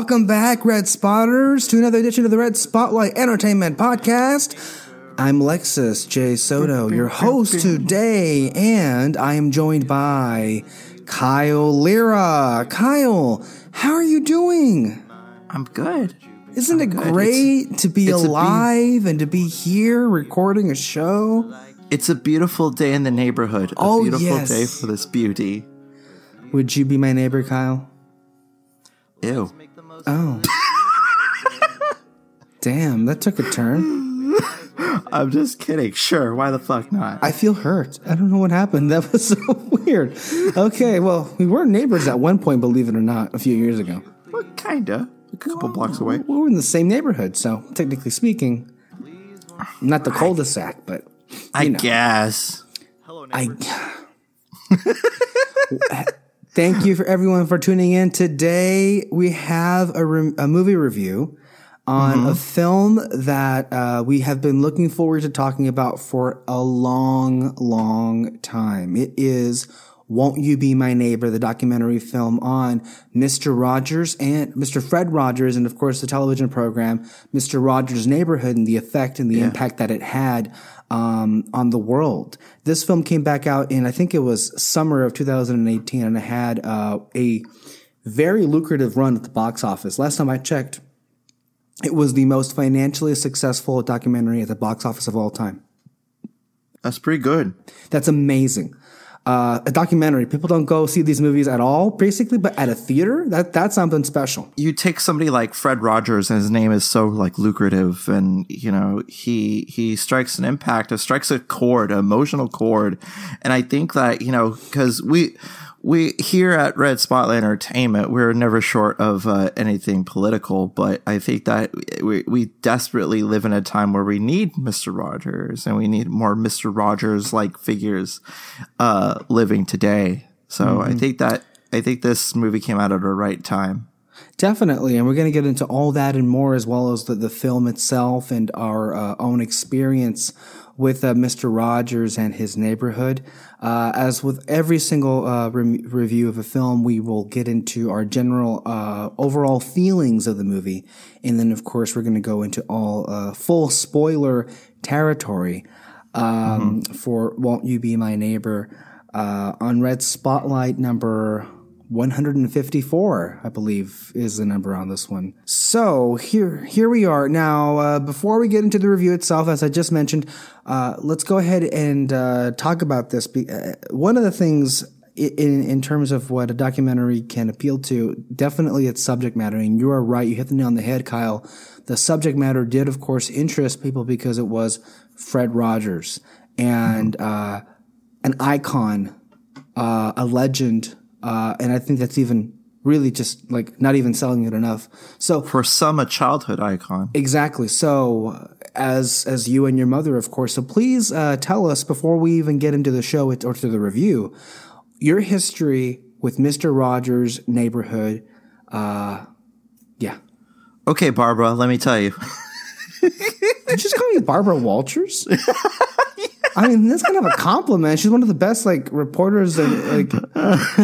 Welcome back, Red Spotters, to another edition of the Red Spotlight Entertainment Podcast. I'm Alexis J. Soto, your host today, and I am joined by Kyle Lira. Kyle, how are you doing? I'm good. Isn't I'm it good. great to be it's a be- alive and to be here recording a show? It's a beautiful day in the neighborhood. A Oh, beautiful yes. day for this beauty. Would you be my neighbor, Kyle? Ew. Oh. Damn, that took a turn. I'm just kidding. Sure, why the fuck not? I feel hurt. I don't know what happened. That was so weird. Okay, well, we were neighbors at one point, believe it or not, a few years ago. well, kinda. A couple blocks away. We were in the same neighborhood, so technically speaking, not the cul-de-sac, but I know. guess. Hello, I. Thank you for everyone for tuning in. Today we have a, re- a movie review on a film that uh, we have been looking forward to talking about for a long, long time. It is "Won't You Be My Neighbor," the documentary film on Mister Rogers and Mister Fred Rogers, and of course the television program Mister Rogers' Neighborhood, and the effect and the impact that it had um, on the world. This film came back out in, I think it was summer of 2018, and it had uh, a very lucrative run at the box office. Last time I checked, it was the most financially successful documentary at the box office of all time. That's pretty good. That's amazing. Uh, a documentary. People don't go see these movies at all, basically, but at a theater, that that's something special. You take somebody like Fred Rogers, and his name is so like lucrative, and you know he he strikes an impact, it strikes a chord, an emotional chord, and I think that you know because we we here at Red Spotlight Entertainment, we're never short of uh, anything political, but I think that we we desperately live in a time where we need Mister Rogers, and we need more Mister Rogers like figures uh, living today. So I think that I think this movie came out at the right time. Definitely, and we're going to get into all that and more, as well as the, the film itself and our uh, own experience with uh, Mr. Rogers and his neighborhood. Uh, as with every single uh, re- review of a film, we will get into our general uh, overall feelings of the movie, and then, of course, we're going to go into all uh, full spoiler territory um, for "Won't You Be My Neighbor" uh, on Red Spotlight number 154, I believe, is the number on this one. So here, here we are. Now, uh, before we get into the review itself, as I just mentioned, uh, let's go ahead and uh, talk about this. Uh, one of the things in in terms of what a documentary can appeal to, definitely its subject matter. And you are right; you hit the nail on the head, Kyle. The subject matter did, of course, interest people because it was Fred Rogers and uh, an icon uh, a legend, uh, and I think that's even really just like not even selling it enough. So For some, a childhood icon. exactly. So as as you and your mother, of course. So please uh, tell us before we even get into the show or to the review, your history with Mister Rogers' neighborhood. Uh, yeah. Okay, Barbara, let me tell you. Did you just call me Barbara Walters? I mean, that's kind of a compliment. She's one of the best like reporters and like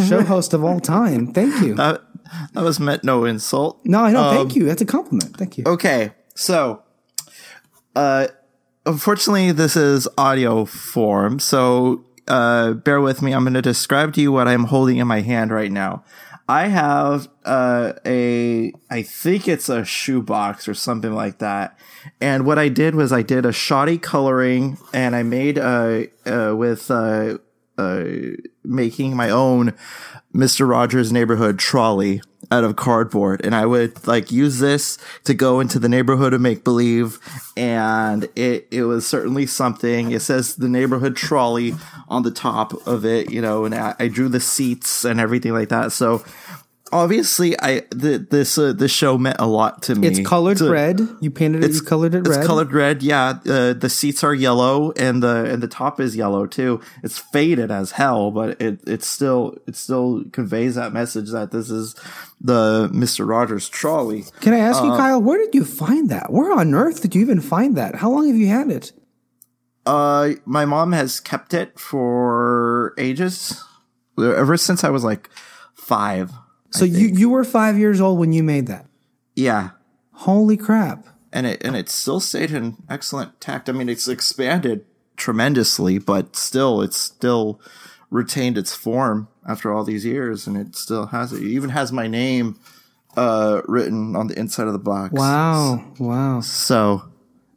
show host of all time. Thank you. That, that was meant no insult. No, I know. thank you. That's a compliment. Thank you. Okay, so, uh, unfortunately, this is audio form, so uh, bear with me. I'm going to describe to you what I'm holding in my hand right now. I have uh, a, I think it's a shoebox or something like that. And what I did was I did a shoddy coloring, and I made uh, uh with uh, uh making my own Mr. Rogers neighborhood trolley out of cardboard. And I would like use this to go into the neighborhood of make believe. And it, it was certainly something. It says the neighborhood trolley on the top of it, you know, and I, I drew the seats and everything like that. So obviously I, the, this, uh, this show meant a lot to me. It's colored To- red. You painted it. You colored it it's red. colored red. Yeah, uh, the seats are yellow, and the and the top is yellow too. It's faded as hell, but it it still it still conveys that message that this is the Mister Rogers trolley. Can I ask you, Uh, Kyle? Where did you find that? Where on earth did you even find that? How long have you had it? Uh, my mom has kept it for ages, ever since I was like five. So you you were five years old when you made that. Yeah, Holy crap! and it and it still stayed in excellent tact. I mean, it's expanded tremendously, but still, it's still retained its form after all these years, and it still has it. it even has my name uh, written on the inside of the box. Wow, wow. So,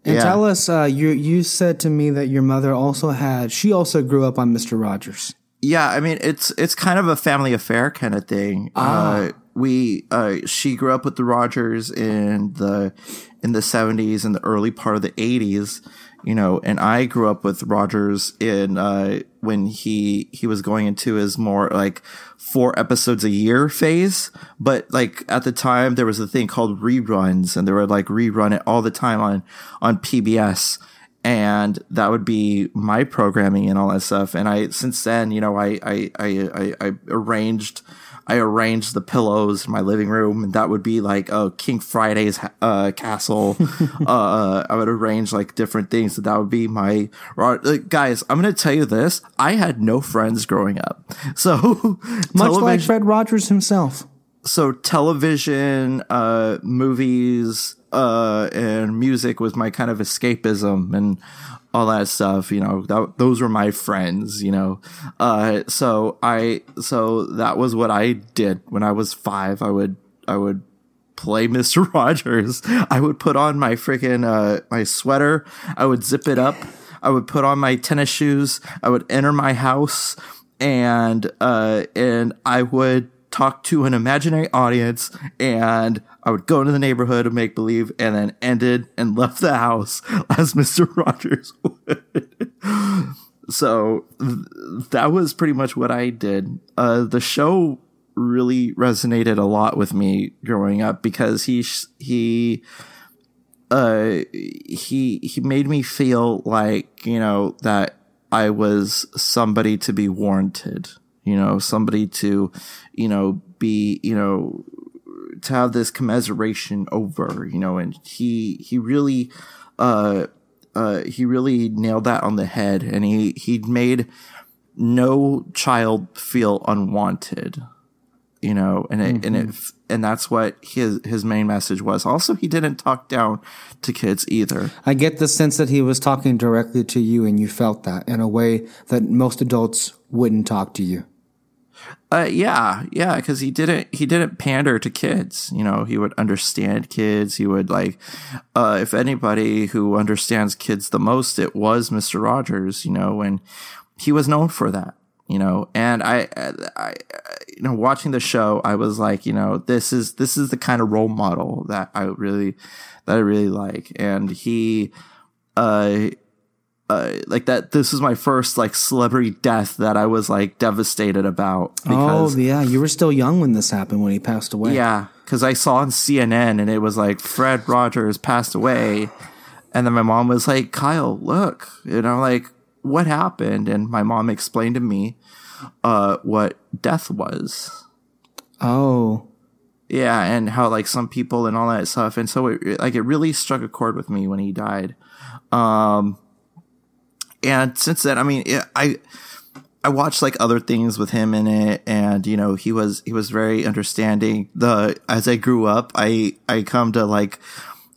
And yeah. tell us, uh, you you said to me that your mother also had. She also grew up on Mister Rogers. Yeah, I mean it's it's kind of a family affair kind of thing. Uh, we uh, she grew up with the Rogers in the in the seventies and the early part of the eighties, you know, and I grew up with Rogers in uh, when he he was going into his more like four episodes a year phase. But like at the time there was a thing called reruns, and they would like rerun it all the time on on PBS and that would be my programming and all that stuff. And I, since then, you know, I, I, I, I, I arranged, I arranged the pillows in my living room, and that would be like, oh, King Friday's uh, castle. uh, I would arrange like different things. So that would be my like, guys. I'm gonna tell you this: I had no friends growing up, so Much like Fred Rogers himself. so television, uh, movies, uh, and music was my kind of escapism and all that stuff. You know, that, those were my friends. You know, uh, so I, so that was what I did when I was five. I would, I would play Mr. Rogers. I would put on my freaking, uh, my sweater. I would zip it up. I would put on my tennis shoes. I would enter my house and, uh, and I would talk to an imaginary audience and I would go into the neighborhood and make believe and then ended and left the house as Mr. Rogers would. so th- that was pretty much what I did. Uh, the show really resonated a lot with me growing up because he, sh- he, uh, he, he made me feel like, you know, that I was somebody to be warranted, you know, somebody to, you know, be, you know, to have this commiseration over, you know, and he, he really, uh, uh, he really nailed that on the head and he, he made no child feel unwanted, you know, and it, and it, and that's what his, his main message was. Also, he didn't talk down to kids either. I get the sense that he was talking directly to you, and you felt that in a way that most adults wouldn't talk to you. Uh, yeah, yeah, because he didn't he didn't pander to kids. You know, he would understand kids. He would like, uh, if anybody who understands kids the most, it was Mister Rogers. You know, and he was known for that. You know, and I, I, you know, watching the show, I was like, you know, this is this is the kind of role model that I really, that I really like, and he, uh uh, like that this is my first like celebrity death that I was like devastated about because oh, yeah. You were still young when this happened, when he passed away. yeah because I saw on CNN and it was like Fred Rogers passed away and then my mom was like Kyle look And I'm like what happened and my mom explained to me uh what death was Oh. yeah and how like some people and all that stuff and so it like it really struck a chord with me when he died um and since then i mean it, i i watched like other things with him in it and you know he was he was very understanding the as i grew up i i come to like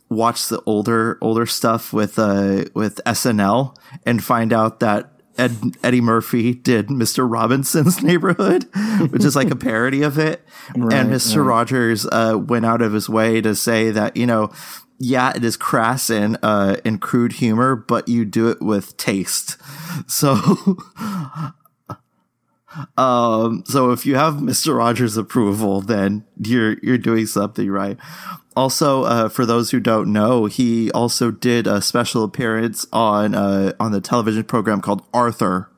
watch the older older stuff with uh with snl and find out that Ed, Eddie Murphy did Mr. Robinson's Neighborhood, which is like a parody of it. Right, and Mr. Rogers uh, went out of his way to say that, you know, yeah, it is crass and uh, and crude humor, but you do it with taste. So, um, so if you have Mr. Rogers' approval, then you're you're doing something right. Also, uh, for those who don't know, he also did a special appearance on uh, on the television program called Arthur.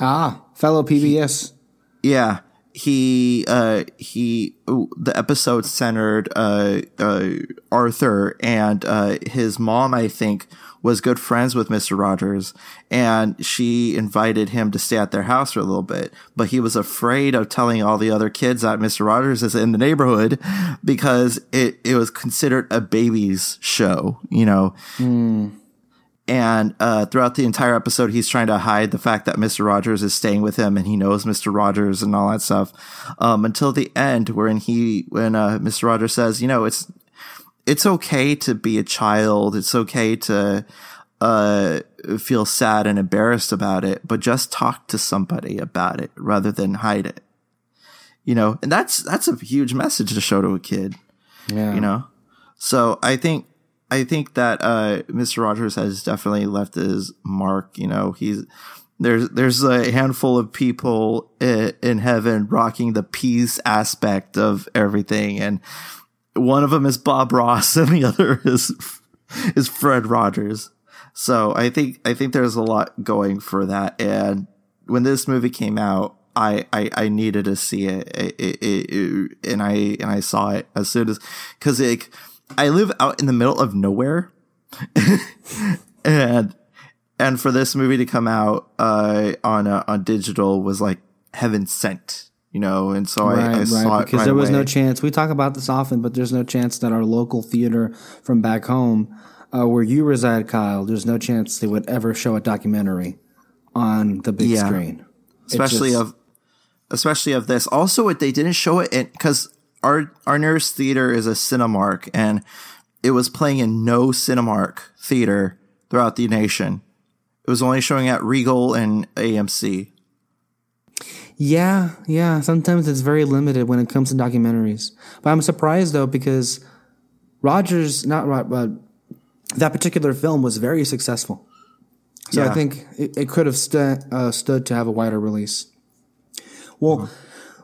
Ah, fellow PBS. Yeah, he uh he the episode centered uh uh Arthur and uh his mom I think was good friends with Mr. Rogers and she invited him to stay at their house for a little bit but he was afraid of telling all the other kids that Mr. Rogers is in the neighborhood because it it was considered a baby's show you know and uh, throughout the entire episode, he's trying to hide the fact that Mr. Rogers is staying with him, and he knows Mr. Rogers and all that stuff. Um, until the end, when he, when uh, Mr. Rogers says, you know, it's it's okay to be a child. It's okay to uh, feel sad and embarrassed about it, but just talk to somebody about it rather than hide it. You know, and that's that's a huge message to show to a kid. Yeah. You know, so I think I think that uh, Mr. Rogers has definitely left his mark. You know, he's there's there's a handful of people in, heaven rocking the peace aspect of everything, and one of them is Bob Ross, and the other is is Fred Rogers. So I think I think there's a lot going for that. And when this movie came out, I I, I needed to see it. It, it, it, and I and I saw it as soon as because like I live out in the middle of nowhere, and and for this movie to come out uh, on uh, on digital was like heaven sent, you know. And so I, I saw it because right there was away. no chance. We talk about this often, but there's no chance that our local theater from back home, uh, where you reside, Kyle, there's no chance they would ever show a documentary on the big Yeah. screen. Especially just- of especially of this. Also, it they didn't show it because our our nearest theater is a Cinemark, and it was playing in no Cinemark theater throughout the nation. It was only showing at Regal and AMC. Yeah, yeah. Sometimes it's very limited when it comes to documentaries. But I'm surprised though because Rogers, not Rod, but that particular film was very successful. So I think it, it could have stu- uh, stood to have a wider release. Well,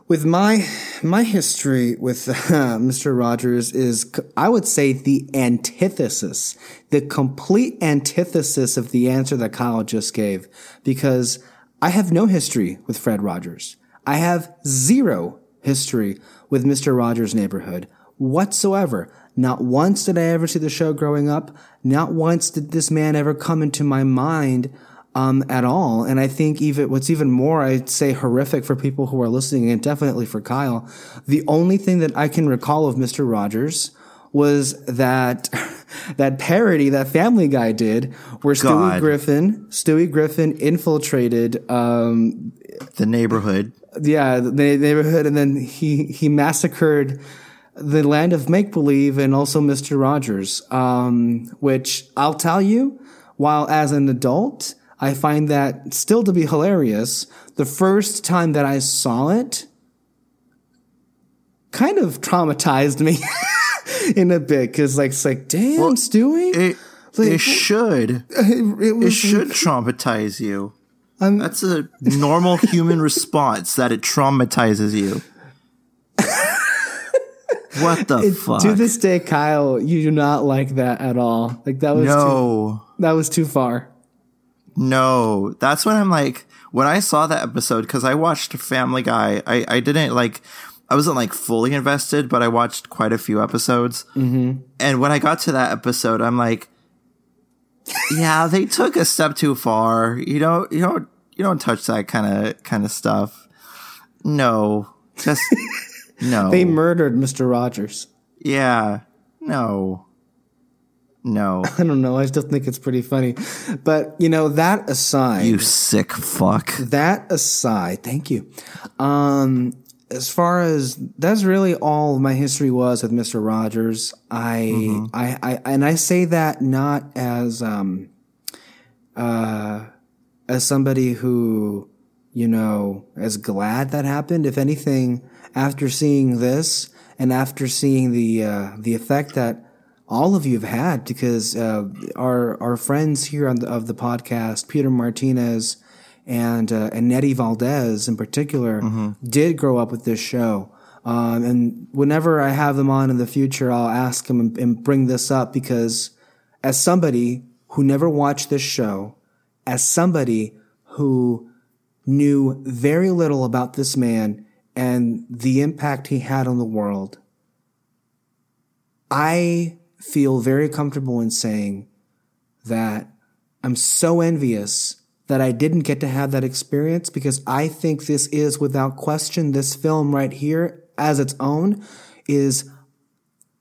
with my my history with uh, Mr. Rogers is, I would say, the antithesis, the complete antithesis of the answer that Kyle just gave, because I have no history with Fred Rogers. I have zero history with Mr. Rogers' Neighborhood whatsoever. Not once did I ever see the show growing up. Not once did this man ever come into my mind um, at all. And I think even what's even more, I'd say horrific for people who are listening, and definitely for Kyle. The only thing that I can recall of Mister Rogers was that that parody that Family Guy did, where Stewie Griffin, Stewie Griffin infiltrated um, The neighborhood. yeah, the neighborhood, and then he he massacred the land of make believe and also Mister Rogers. Um, which I'll tell you, while as an adult, I find that still to be hilarious. The first time that I saw it, kind of traumatized me in a bit because like it's like damn Stewie, It Like, it should it, it was should traumatize you. That's a normal human response that it traumatizes you. what the fuck? to this day, Kyle, you do not like that at all. Like that was too, no. that was too far. No, that's when I'm like, when I saw that episode, because I watched Family Guy, I, I didn't like, I wasn't like fully invested, but I watched quite a few episodes. Mm-hmm. And when I got to that episode, I'm like, yeah, they took a step too far. You don't, you don't, you don't touch that kind of kind of stuff. No, just no. They murdered Mr. Rogers. yeah, no, no. I don't know. I still think it's pretty funny. But, you know, that aside, You sick fuck. that aside, thank you. Um, as far as that's really all my history was with Mr. Rogers. I, I, I, and I say that not as, um, uh, as somebody who, you know, is glad that happened. If anything, after seeing this and after seeing the, uh, the effect that all of you have had because uh, our our friends here on the, of the podcast, Peter Martinez and uh, and Nettie Valdez in particular, did grow up with this show. Um, and whenever I have them on in the future, I'll ask them and, and bring this up because, as somebody who never watched this show, as somebody who knew very little about this man and the impact he had on the world, I feel very comfortable in saying that I'm so envious that I didn't get to have that experience because I think this is without question, this film right here as its own is,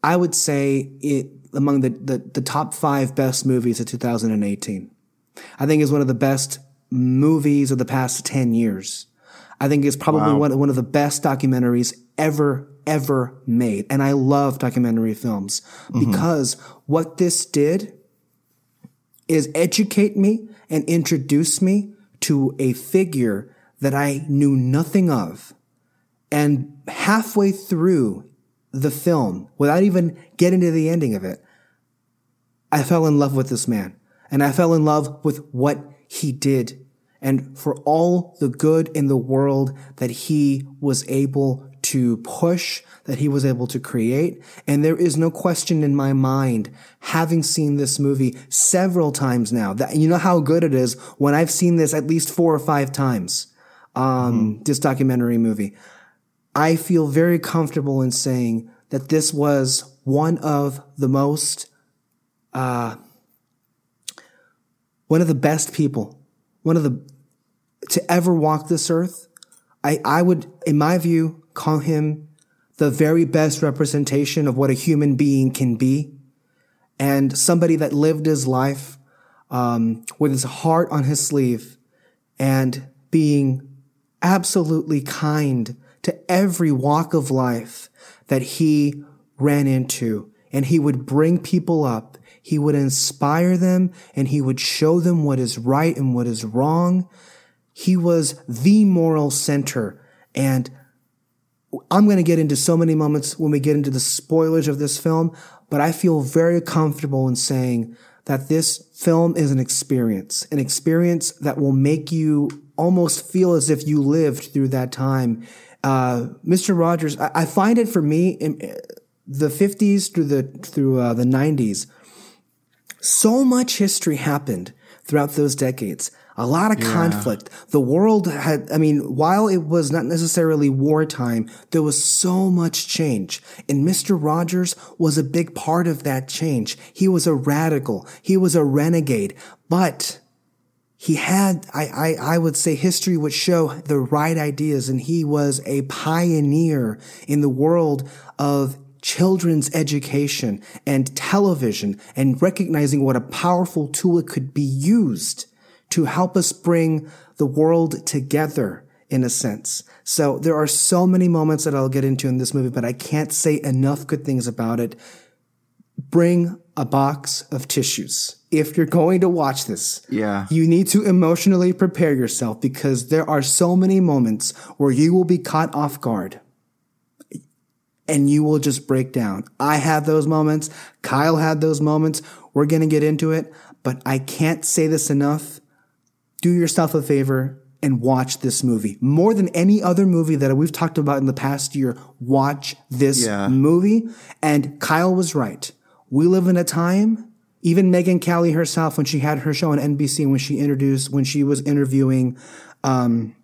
I would say it among the, the, the top five best movies of 2018. I think it's one of the best movies of the past 10 years. I think it's probably wow. one, one of the best documentaries ever, ever made. And I love documentary films mm-hmm. because what this did is educate me and introduce me to a figure that I knew nothing of. And halfway through the film, without even getting to the ending of it, I fell in love with this man. And I fell in love with what he did and for all the good in the world that he was able to push, that he was able to create. And there is no question in my mind, having seen this movie several times now, that you know how good it is when I've seen this at least four or five times, um, mm-hmm. this documentary movie. I feel very comfortable in saying that this was one of the most, uh, one of the best people, one of the, to ever walk this earth. I, I would, in my view, call him the very best representation of what a human being can be and somebody that lived his life um, with his heart on his sleeve and being absolutely kind to every walk of life that he ran into. And he would bring people up. He would inspire them and he would show them what is right and what is wrong. He was the moral center. And I'm going to get into so many moments when we get into the spoilers of this film, but I feel very comfortable in saying that this film is an experience, an experience that will make you almost feel as if you lived through that time. Uh, Mr. Rogers, I, I, find it for me in the 50s through the through uh, the 90s. So much history happened throughout those decades a lot of yeah. conflict. The world had, I mean, while it was not necessarily wartime, there was so much change. And Mr. Rogers was a big part of that change. He was a radical. He was a renegade, but he had, I, I, I would say history would show the right ideas and he was a pioneer in the world of children's education and television and recognizing what a powerful tool it could be used to help us bring the world together in a sense. So there are so many moments that I'll get into in this movie, but I can't say enough good things about it. Bring a box of tissues. If you're going to watch this, yeah, you need to emotionally prepare yourself because there are so many moments where you will be caught off guard and you will just break down. I had those moments. Kyle had those moments. We're going to get into it, but I can't say this enough do yourself a favor and watch this movie. More than any other movie that we've talked about in the past year, watch this yeah. movie. And Kyle was right. We live in a time, even Megyn Kelly herself, when she had her show on NBC, when she introduced, when she was interviewing, um,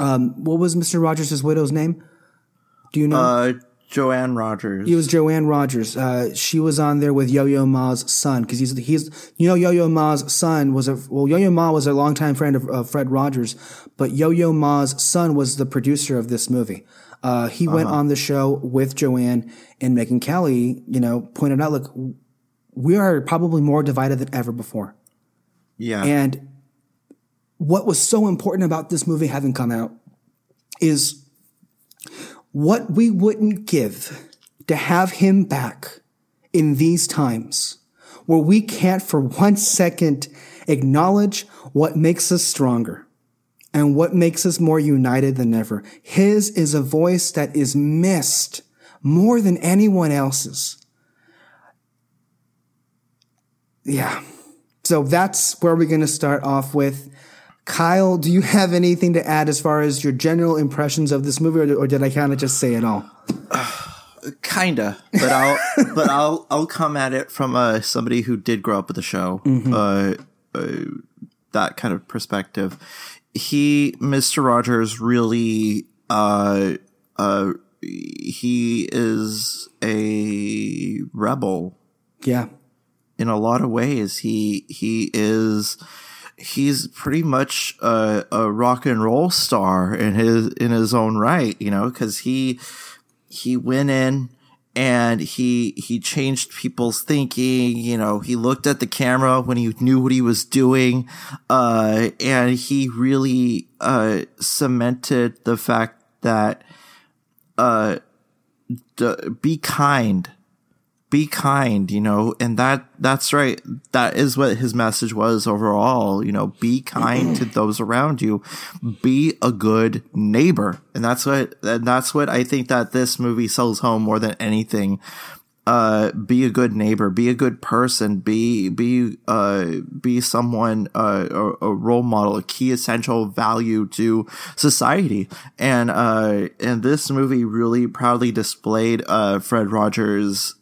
um, what was Mr. Rogers' widow's name? Do you know? Uh, Joanne Rogers. It was Joanne Rogers. Uh, she was on there with Yo-Yo Ma's son because he's he's you know Yo-Yo Ma's son was a well Yo-Yo Ma was a longtime friend of, of Fred Rogers, but Yo-Yo Ma's son was the producer of this movie. Uh, he uh-huh. went on the show with Joanne and Megyn Kelly. You know, pointed out, look, we are probably more divided than ever before. Yeah, and what was so important about this movie having come out is what we wouldn't give to have him back in these times where we can't for one second acknowledge what makes us stronger and what makes us more united than ever. His is a voice that is missed more than anyone else's. Yeah. So that's where we're going to start off with. Kyle, do you have anything to add as far as your general impressions of this movie, or, or did I kind of just say it all? kinda, but I'll but I'll I'll come at it from uh, somebody who did grow up with the show, mm-hmm. uh, uh, that kind of perspective. He, Mister Rogers, really, uh, uh, he is a rebel. Yeah, in a lot of ways, he he is he's pretty much a, a rock and roll star in his in his own right, you know, because he he went in and he he changed people's thinking you know he looked at the camera when he knew what he was doing uh and he really uh cemented the fact that uh d- be kind be kind, you know, and that, that's right. That is what his message was overall, you know, be kind to those around you, be a good neighbor. And that's what, and that's what I think that this movie sells home more than anything. Uh, be a good neighbor, be a good person, be, be, uh, be someone, uh, a, a role model, a key essential value to society. And, uh, and this movie really proudly displayed, uh, Fred Rogers'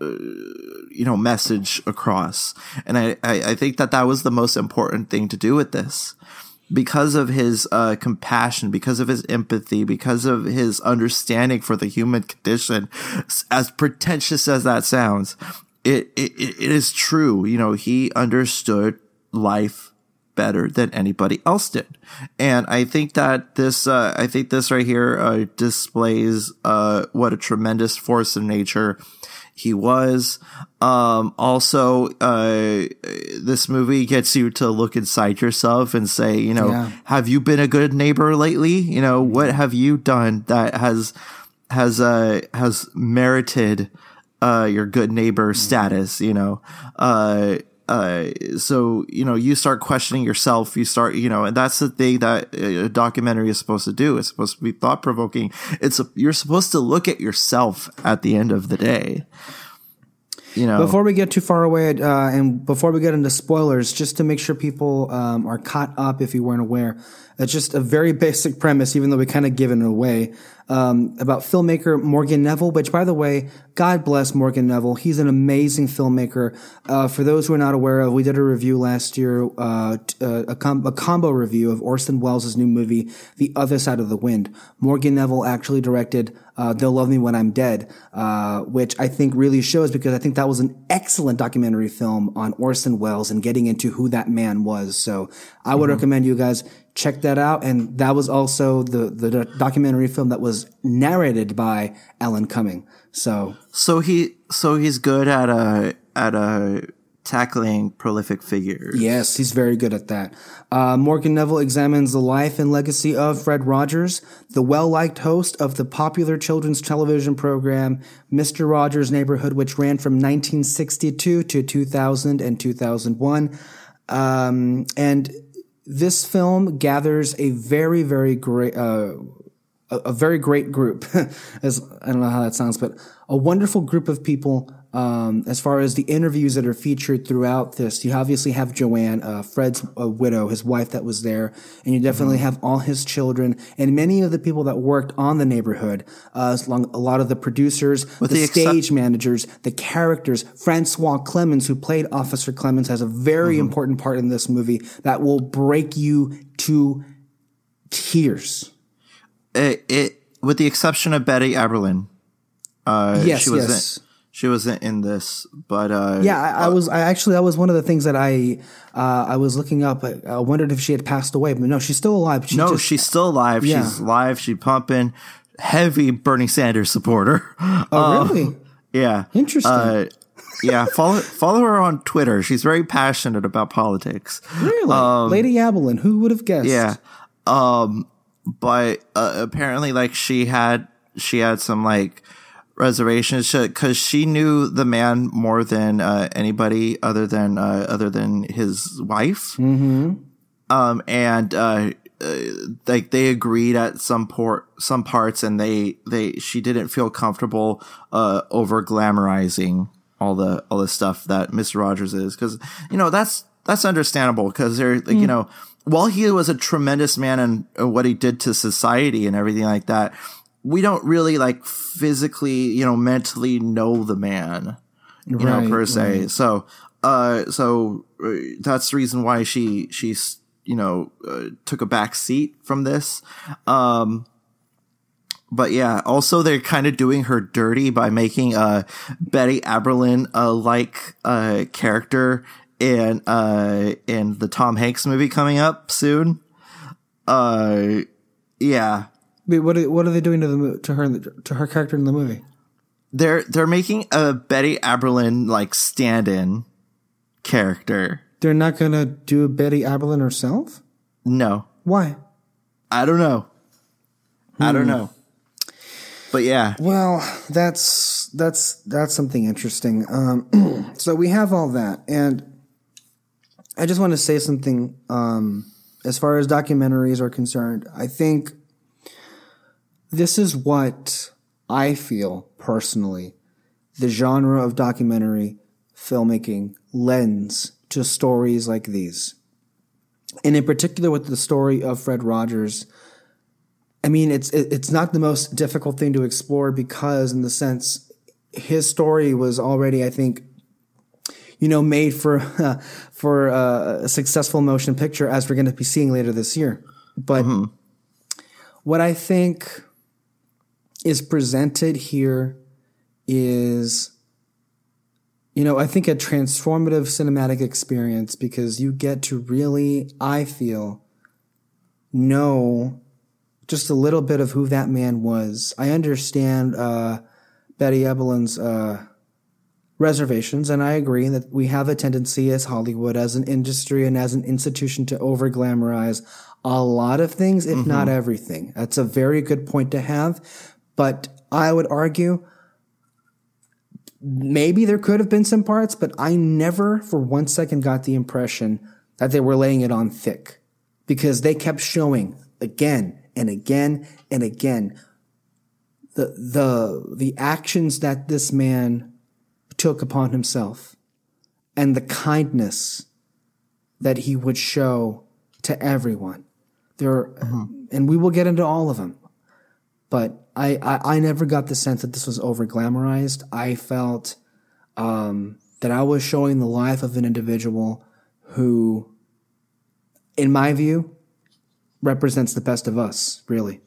you know, message across. And I, I, I, think that that was the most important thing to do with this. Because of his uh, compassion, because of his empathy, because of his understanding for the human condition, as pretentious as that sounds, it, it, it is true. You know, he understood life better than anybody else did. And I think that this, uh, I think this right here, uh, displays, uh, what a tremendous force of nature he was. Um, also, uh, this movie gets you to look inside yourself and say, you know, yeah. have you been a good neighbor lately? You know, what have you done that has, has, uh, has merited, uh, your good neighbor status, you know? Uh, uh, so you know you start questioning yourself you start you know and that's the thing that a documentary is supposed to do. It's supposed to be thought provoking it's a, you're supposed to look at yourself at the end of the day. You know? Before we get too far away uh, and before we get into spoilers just to make sure people um, are caught up if you weren't aware it's just a very basic premise even though we kind of given it away um, about filmmaker Morgan Neville, which, by the way, God bless Morgan Neville. He's an amazing filmmaker. Uh, for those who are not aware of, we did a review last year, uh, uh, a, com- a, combo review of Orson Welles' new movie, The Other Side of the Wind. Morgan Neville actually directed uh, They'll Love Me When I'm Dead, uh, which I think really shows because I think that was an excellent documentary film on Orson Welles and getting into who that man was. So I would mm-hmm. recommend you guys check that out. And that was also the, the documentary film that was narrated by Alan Cumming. So, so he, so he's good at a, at a tackling prolific figures. Yes, he's very good at that. Uh, Morgan Neville examines the life and legacy of Fred Rogers, the well-liked host of the popular children's television program Mr. Rogers' Neighborhood, which ran from 1962 to 2000 and 2001. Um, and this film gathers a very, very great, uh, a, a, very great group. As I don't know how that sounds, but a wonderful group of people um, as far as the interviews that are featured throughout this, you obviously have Joanne, uh, Fred's uh, widow, his wife that was there, and you definitely mm-hmm. have all his children and many of the people that worked on the neighborhood. Uh, a lot of the producers, With the, the stage managers, the characters. Francois Clemmons, who played Officer Clemmons, has a very mm-hmm. important part in this movie that will break you to tears. It, it with the exception of Betty Aberlin. Uh, yes, she was yes. In, she wasn't in this, but uh, yeah, I, I uh, was. I actually that was one of the things that I uh, I was looking up. I wondered if she had passed away, but no, she's still alive. She no, just, she's still alive. Yeah. She's alive. She's pumping. Heavy Bernie Sanders supporter. Oh, um, really? Yeah. Interesting. Uh, yeah, follow follow her on Twitter. She's very passionate about politics. Really, um, Lady Aberlin. Who would have guessed? Yeah. Um, but uh, apparently, like she had she had some like reservations because she knew the man more than uh, anybody other than uh, other than his wife. Mm-hmm. Um, and uh, uh, like they agreed at some port some parts, and they they she didn't feel comfortable uh, over glamorizing all the all the stuff that Mr. Rogers is because you know that's that's understandable because they're like mm. you know while he was a tremendous man and what he did to society and everything like that we don't really like physically, you know, mentally know the man, you right, know, per se. Right. So, uh, so uh, that's the reason why she, she's, you know, uh, took a back seat from this. Um, but yeah, also they're kind of doing her dirty by making, uh, Betty Aberlin, a like, uh, character in, uh, in the Tom Hanks movie coming up soon. Uh, yeah Wait, what are, what are they doing to the to her to her character in the movie? they're they're making a Betty Aberlin like stand-in character. They're not gonna do Betty Aberlin herself. No, Why? I don't know. I don't know. But yeah, Well, that's that's that's something interesting. Um, so we have all that, and I just want to say something um, as far as documentaries are concerned. I think this is what I feel personally. The genre of documentary filmmaking lends to stories like these, and in particular with the story of Fred Rogers. I mean, it's it's not the most difficult thing to explore because, in the sense, his story was already, I think, you know, made for for uh, a successful motion picture, as we're going to be seeing later this year. But what I think is presented here is, you know, I think a transformative cinematic experience because you get to really, I feel, know just a little bit of who that man was. I understand uh, Betty Aberlin's uh, reservations, and I agree that we have a tendency as Hollywood, as an industry, and as an institution to over glamorize a lot of things, if not everything. That's a very good point to have, but I would argue maybe there could have been some parts, but I never for one second got the impression that they were laying it on thick because they kept showing again and again and again the the the actions that this man took upon himself and the kindness that he would show to everyone. There, mm-hmm. and we will get into all of them. But I, I, I never got the sense that this was over glamorized. I felt um, that I was showing the life of an individual who, in my view, represents the best of us, really.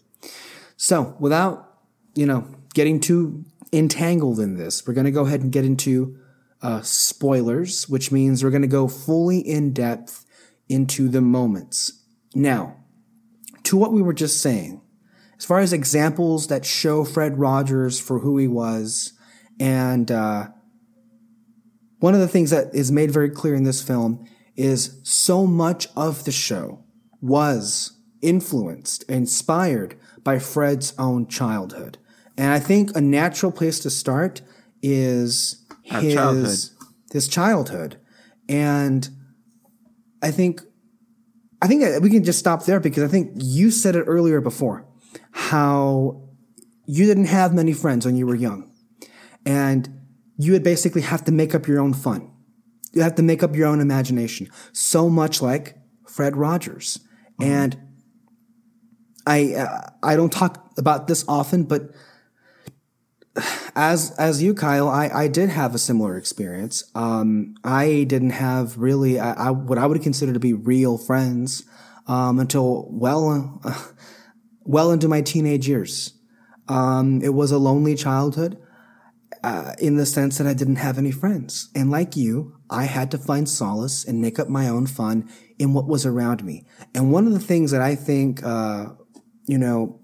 So, without, you know, getting too entangled in this, we're going to go ahead and get into uh, spoilers, which means we're going to go fully in depth into the moments. Now, to what we were just saying, as far as examples that show Fred Rogers for who he was, and uh, one of the things that is made very clear in this film is so much of the show was influenced, inspired by Fred's own childhood. And I think a natural place to start is Our his childhood. his childhood. And I think I think we can just stop there because I think you said it earlier before how you didn't have many friends when you were young. And you would basically have to make up your own fun. You have to make up your own imagination. So much like Fred Rogers. And I uh, I don't talk about this often, but as as you, Kyle, I, I did have a similar experience. Um, I didn't have really I, I what I would consider to be real friends um, until well uh, well into my teenage years. Um, it was a lonely childhood uh, in the sense that I didn't have any friends, and like you, I had to find solace and make up my own fun in what was around me. And one of the things that I think uh, you know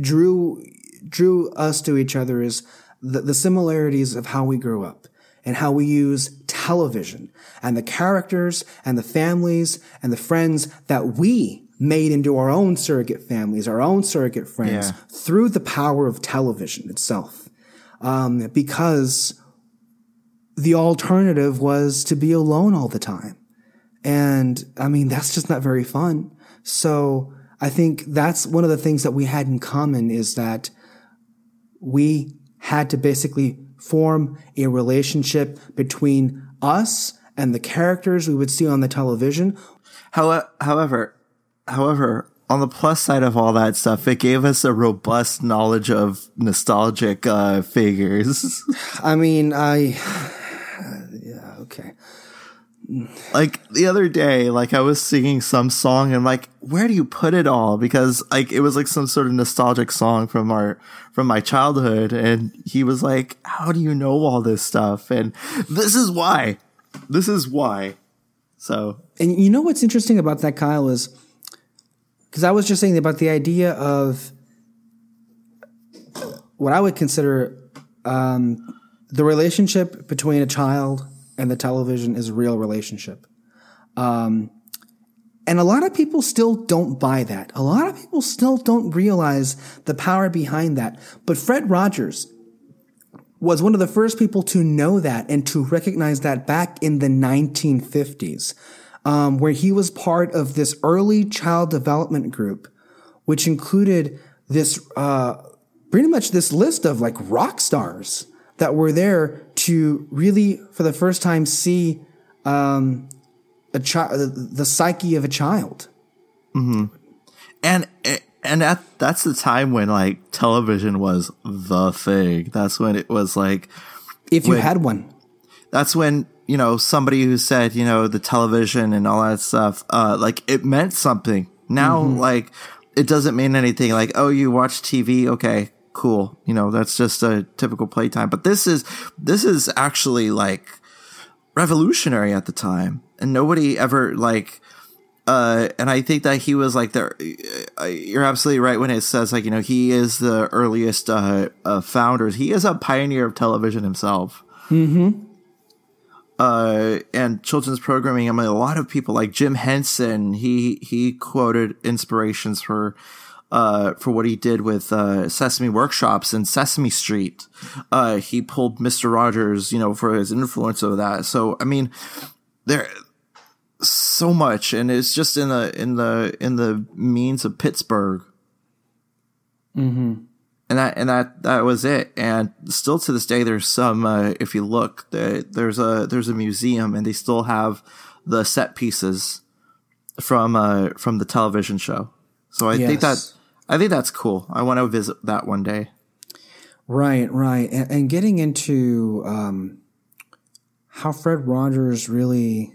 drew drew us to each other is the, the similarities of how we grew up and how we use television and the characters and the families and the friends that we made into our own surrogate families, our own surrogate friends Yeah. through the power of television itself. Um, because the alternative was to be alone all the time. And I mean, that's just not very fun. So I think that's one of the things that we had in common is that we had to basically form a relationship between us and the characters we would see on the television. However, however, on the plus side of all that stuff, it gave us a robust knowledge of nostalgic uh, figures. I mean, I, yeah, okay. like the other day, like I was singing some song and like, where do you put it all? Because like it was like some sort of nostalgic song from our from my childhood, and he was like, "How do you know all this stuff?" And this is why. This is why. So And you know what's interesting about that, Kyle, is because I was just saying about the idea of what I would consider um, the relationship between a child and the television is a real relationship. Um, and a lot of people still don't buy that. A lot of people still don't realize the power behind that. But Fred Rogers was one of the first people to know that and to recognize that back in the 1950s, um, where he was part of this early child development group, which included this, uh, pretty much this list of like rock stars that were there to really, for the first time, see um, a child, the psyche of a child. Mm-hmm. And and that that's the time when like television was the thing. That's when it was like if you when, had one. That's when you know somebody who said you know the television and all that stuff. Uh, like it meant something. Now mm-hmm. like it doesn't mean anything. Like oh you watch TV, okay, cool. You know that's just a typical playtime. But this is this is actually like revolutionary at the time, and nobody ever like uh, and I think that he was like the. Uh, you're absolutely right when it says like you know he is the earliest uh, uh founders. He is a pioneer of television himself. Hmm. Uh, and children's programming. I mean, a lot of people like Jim Henson. He he quoted inspirations for. Uh, for what he did with uh, Sesame Workshops and Sesame Street, uh, he pulled Mister Rogers, you know, for his influence of that. So, I mean, there so much, and it's just in the in the in the means of Pittsburgh. Mm-hmm. And that and that that was it. And still to this day, there's some. Uh, if you look, there's a there's a museum, and they still have the set pieces from uh from the television show. So I yes. think that I think that's cool. I want to visit that one day. Right, right, and, and getting into um, how Fred Rogers really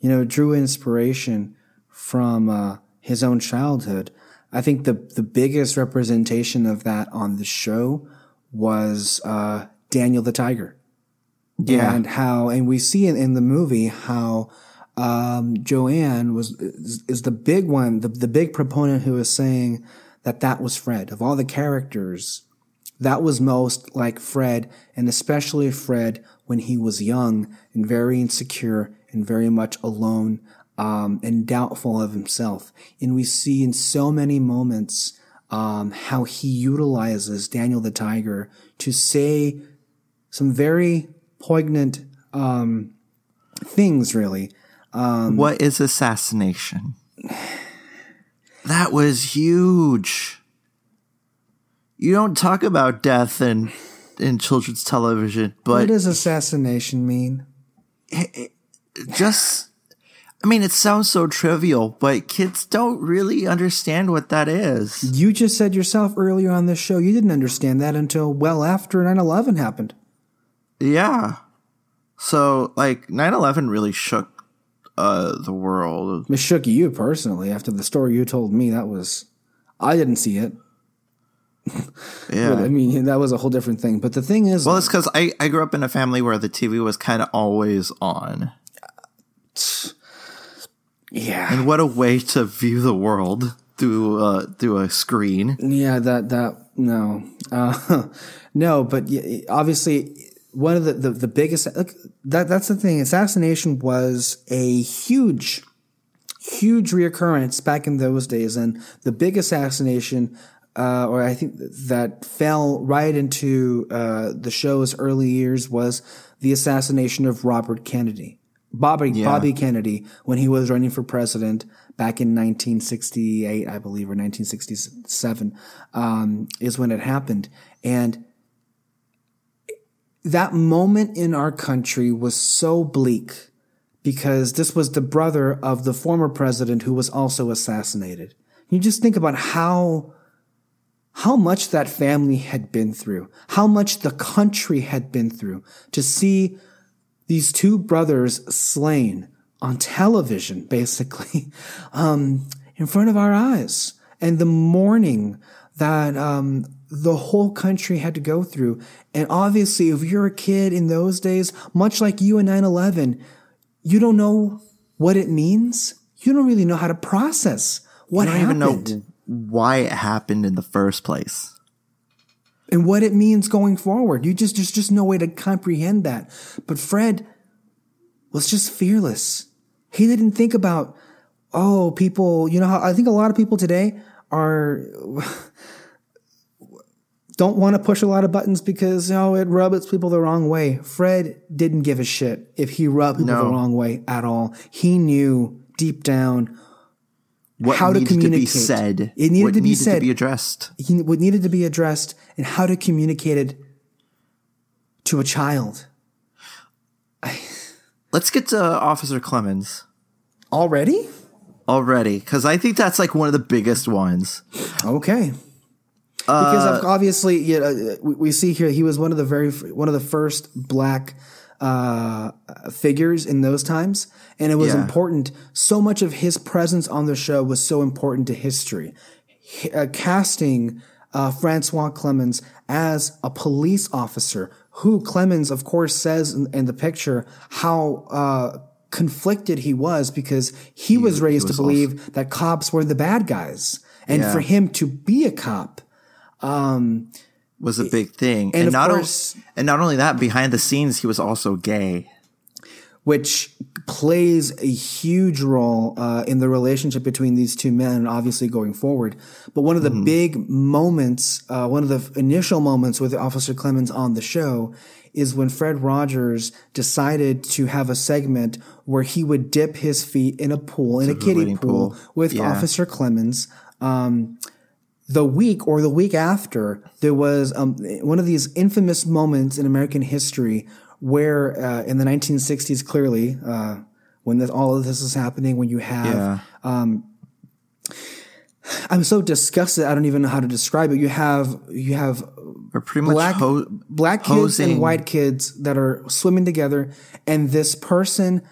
you know, drew inspiration from uh, his own childhood. I think the the biggest representation of that on the show was uh, Daniel the Tiger. Yeah, and how, and we see in, in the movie how um, Joanne was is, is, the big one, the the big proponent who is saying that that was Fred of all the characters. That was most like Fred, and especially Fred when he was young and very insecure and very much alone um, and doubtful of himself. And we see in so many moments um, how he utilizes Daniel the Tiger to say some very poignant um, things, really. Um, what is assassination? that was huge. You don't talk about death in in children's television, but what does assassination mean? It, just I mean, it sounds so trivial, but kids don't really understand what that is. You just said yourself earlier on this show you didn't understand that until well after 9 11 happened. Yeah. So, like, 9 11 really shook uh, the world. It shook you personally. After the story you told me, that was. I didn't see it. yeah. I mean, that was a whole different thing. But the thing is. Well, it's because I, I grew up in a family where the TV was kind of always on. Yeah. And what a way to view the world through uh, through a screen. Yeah, that that no, uh, no, but obviously one of the the, the biggest like, that that's the thing. Assassination was a huge, huge reoccurrence back in those days, and the big assassination. Uh, or I think that fell right into uh, the show's early years was the assassination of Robert Kennedy. Bobby yeah. Bobby Kennedy when he was running for president back in 1968, I believe, or 1967, um, is when it happened. And that moment in our country was so bleak because this was the brother of the former president who was also assassinated. You just think about how how much that family had been through, how much the country had been through to see these two brothers slain on television, basically, um, in front of our eyes. And the mourning that um, the whole country had to go through. And obviously, if you're a kid in those days, much like you in 9 11, you don't know what it means. You don't really know how to process what you don't happened. even know why it happened in the first place. And what it means going forward. You just there's just no way to comprehend that. But Fred was just fearless. He didn't think about oh people. You know I think a lot of people today are. don't want to push a lot of buttons because you know it rubs people the wrong way. Fred didn't give a shit if he rubbed people No. the wrong way at all. He knew deep down What how to needed to be said? It needed what to be needed said. to be addressed? he, what needed to be addressed and how to communicate it to a child. Let's get to Officer Clemmons Already? already, because I think that's like one of the biggest ones. Okay. because uh, obviously, you know, we, we see here he was one of the very one of the first black uh, figures in those times, and it was Yeah. important. So much of his presence on the show was so important to history. H- uh, casting uh, Francois Clemmons as a police officer, who Clemmons, of course, says in, in the picture how. Uh, conflicted he was because he, was raised was to believe that cops were the bad guys and Yeah. for him to be a cop Was a big thing, and of not course- o- and not only that, behind the scenes, he was also gay. which plays a huge role uh, in the relationship between these two men, obviously going forward. But one of the big moments, uh, one of the initial moments with Officer Clemmons on the show is when Fred Rogers decided to have a segment where he would dip his feet in a pool, in a kiddie pool, pool. with Yeah. Officer Clemmons. Um, the week or the week after, there was um, one of these infamous moments in American history where, uh, in the 1960s, clearly, uh, when this, all of this is happening, when you have, Yeah, I'm so disgusted, I don't even know how to describe it. You have, you have pretty much black ho- black kids and white kids that are swimming together, and this person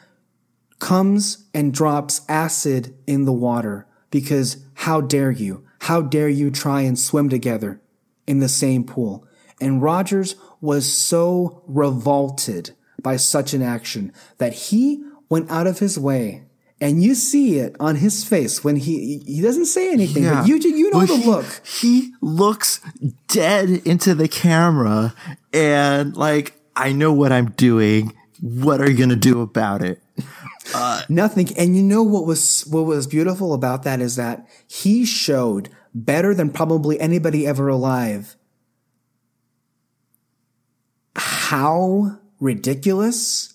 comes and drops acid in the water because how dare you? How dare you try and swim together in the same pool? And Rogers was so revolted by such an action that he went out of his way. And you see it on his face when he he doesn't say anything, Yeah. but you you know Well, the he- look. He looks dead into the camera, and like, I know what I'm doing. What are you gonna do about it? Uh, nothing. And you know what was what was beautiful about that is that he showed better than probably anybody ever alive how ridiculous,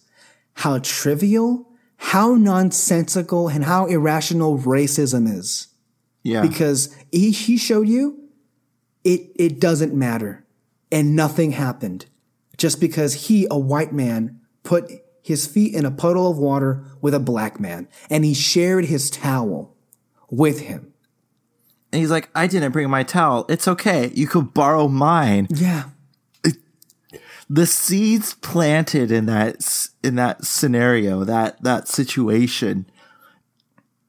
how trivial, how nonsensical, and how irrational racism is. Yeah, Because he, he showed you it it doesn't matter. And nothing happened. Just because he, a white man, put his feet in a puddle of water with a black man. And he shared his towel with him. and he's like, I didn't bring my towel. It's okay. You could borrow mine. Yeah. the seeds planted in that in that scenario that that situation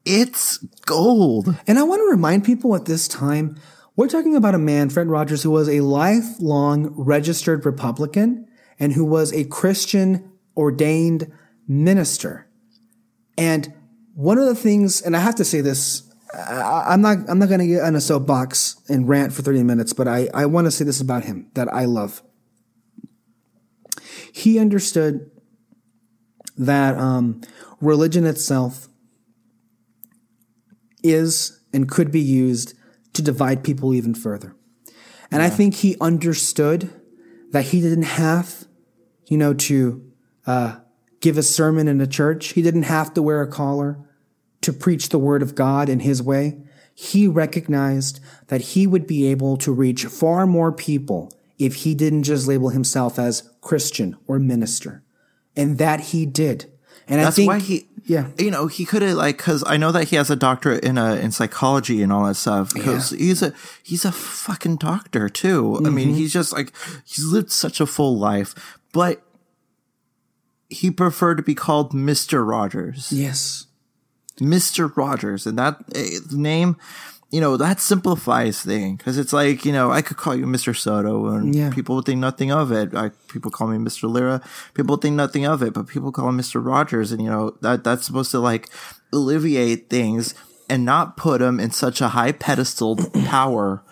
it's gold And I want to remind people at this time, we're talking about a man, Fred Rogers, who was a lifelong registered Republican and who was a Christian ordained minister. And one of the things, and I have to say this, I, I'm not, I'm not going to get on a soapbox and rant for 30 minutes, but I, I want to say this about him that I love. He understood that um, religion itself is and could be used to divide people even further. And I think he understood that he didn't have, you know, to uh, give a sermon in a church. He didn't have to wear a collar to preach the word of God in his way. He recognized that he would be able to reach far more people if he didn't just label himself as Christian or minister. And that he did. And I that's think, why he yeah. you know he could have like because i know that he has a doctorate in uh, in psychology and all that stuff because he's a he's a fucking doctor too i Mm-hmm. mean he's just like he's lived such a full life but he preferred to be called mr rogers Yes. Mr. Rogers, and that eh, name, you know, that simplifies things because it's like you know I could call you Mr. Soto, and Yeah. people would think nothing of it. I, people call me Mr. Lira, people think nothing of it, but people call him Mr. Rogers, and you know that that's supposed to like alleviate things and not put him in such a high pedestal power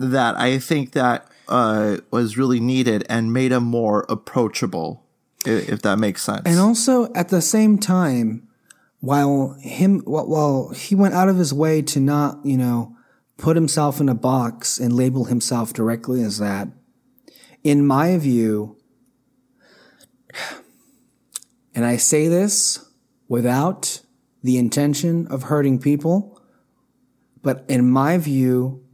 that I think that uh, was really needed and made him more approachable, if that makes sense. And also at the same time, while him, while he went out of his way to not, you know, put himself in a box and label himself directly as that, in my view, and I say this without the intention of hurting people, but in my view,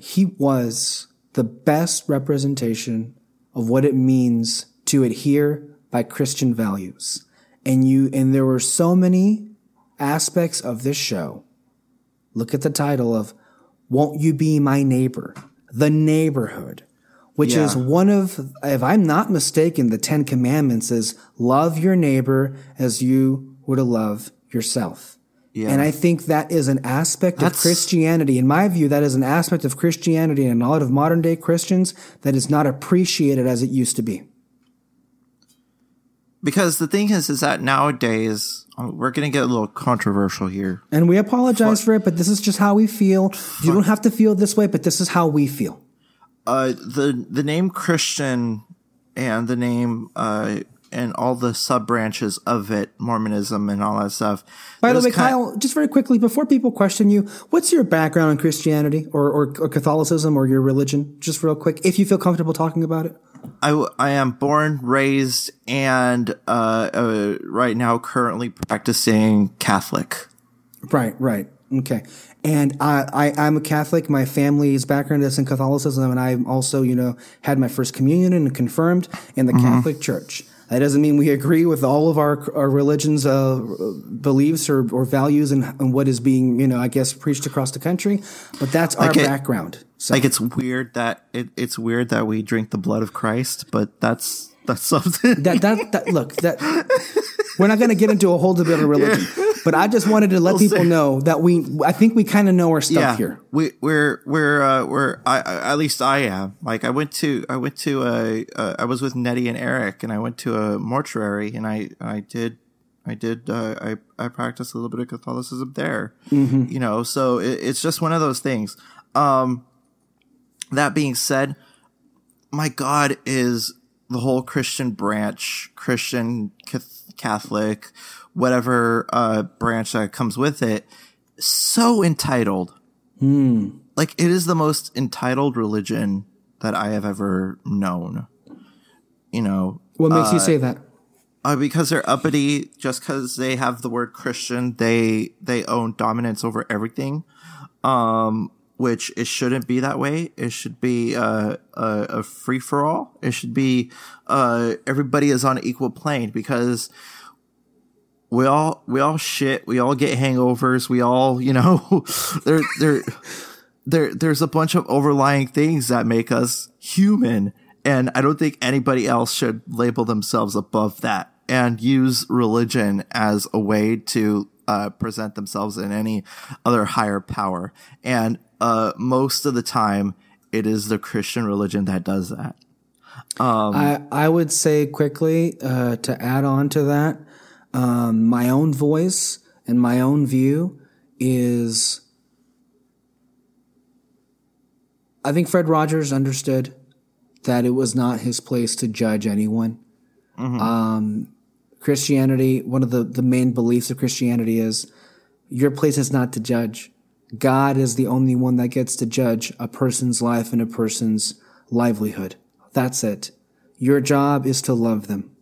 he was the best representation of what it means to adhere by Christian values. And you, and there were so many aspects of this show. Look at the title of Won't You Be My Neighbor? The Neighborhood, which Yeah. is one of, if I'm not mistaken, the Ten Commandments is love your neighbor as you were to love yourself. Yeah. And I think that is an aspect of Christianity. In my view, that is an aspect of Christianity and a lot of modern day Christians that is not appreciated as it used to be. Because the thing is, is that nowadays uh, we're going to get a little controversial here. And we apologize for it, but this is just how we feel. You don't have to feel this way, but this is how we feel. Uh, the the name Christian and the name uh, and all the sub branches of it, Mormonism and all that stuff. By the way, Kyle, just very quickly, before people question you, what's your background in Christianity or, or, or Catholicism or your religion? Just real quick, if you feel comfortable talking about it. I, I am born, raised, and uh, uh, right now currently practicing Catholic. Right, right. Okay. And I, I, I'm a Catholic. My family's background is in Catholicism, and I also, you know, had my first communion and confirmed in the Catholic Church. That doesn't mean we agree with all of our, our religion's uh, beliefs or, or values and, and what is being, you know, I guess preached across the country, but that's our Like it- background. So Like it's weird that it, it's weird that we drink the blood of Christ, but that's that's something. that, that, that, look, that we're not going to get into a whole debate on religion, but I just wanted to let people know that we, I think we kind of know our stuff yeah, here. we we're we're uh, we're I, I at least I am. Like I went to I went to a uh, I was with Nettie and Eric, and I went to a mortuary, and I I did. I did. Uh, I I practiced a little bit of Catholicism there, you know. So it, it's just one of those things. Um, that being said, my God is the whole Christian branch, Christian Catholic, whatever uh, branch that comes with it, so entitled. Like it is the most entitled religion that I have ever known. You know, What makes you say that? uh, because they're uppity, just because they have the word Christian, they they own dominance over everything. Um, which it shouldn't be that way. It should be uh, a, a free for all. It should be uh, everybody is on equal plane because we all we all shit. We all get hangovers. We all you know there there there there's a bunch of overlying things that make us human and i don't think anybody else should label themselves above that and use religion as a way to uh, present themselves in any other higher power and uh, most of the time it is the christian religion that does that I, I would say quickly uh, to add on to that, um, my own voice and my own view is. I think Fred Rogers understood that it was not his place to judge anyone. Um, Christianity, one of the, the main beliefs of Christianity is your place is not to judge. God is the only one that gets to judge a person's life and a person's livelihood. That's it. Your job is to love them.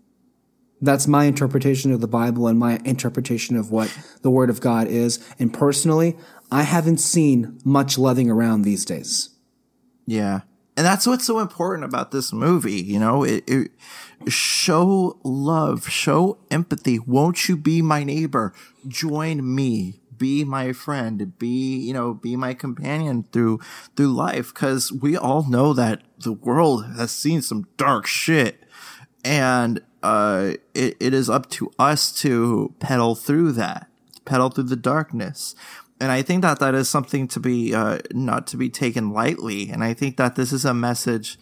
That's my interpretation of the Bible and my interpretation of what the Word of God is. And personally, I haven't seen much loving around these days. Yeah. And that's what's so important about this movie, you know, it, it show love, show empathy. Won't you be my neighbor? Join me. Be my friend. Be, you know, be my companion through, through life. Cause we all know that the world has seen some dark shit and, uh, it, it is up to us to pedal through that, pedal through the darkness and I think that that is something to be uh, not to be taken lightly. And I think that this is a message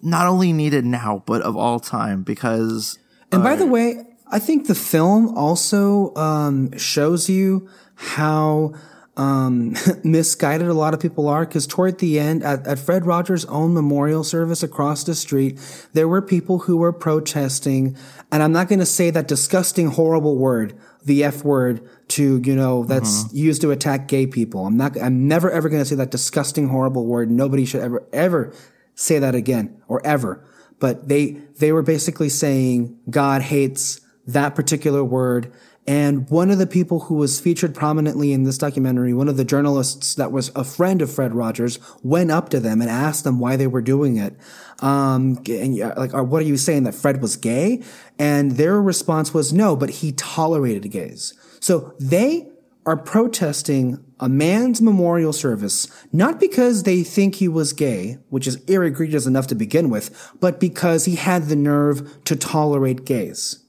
not only needed now, but of all time. Because And by the way, I think the film also um, shows you how um, misguided a lot of people are because toward the end at, at Fred Rogers' own memorial service across the street, there were people who were protesting. And I'm not going to say that disgusting, horrible word, the F word to, you know, that's mm-hmm. used to attack gay people. I'm not, I'm never ever going to say that disgusting, horrible word. Nobody should ever, ever say that again or ever. But they, they were basically saying God hates that particular word and one of the people who was featured prominently in this documentary, one of the journalists that was a friend of Fred Rogers, went up to them and asked them why they were doing it. Um, and like, what are you saying that Fred was gay? And their response was no, but he tolerated gays. So they are protesting a man's memorial service, not because they think he was gay, which is egregious enough to begin with, but because he had the nerve to tolerate gays.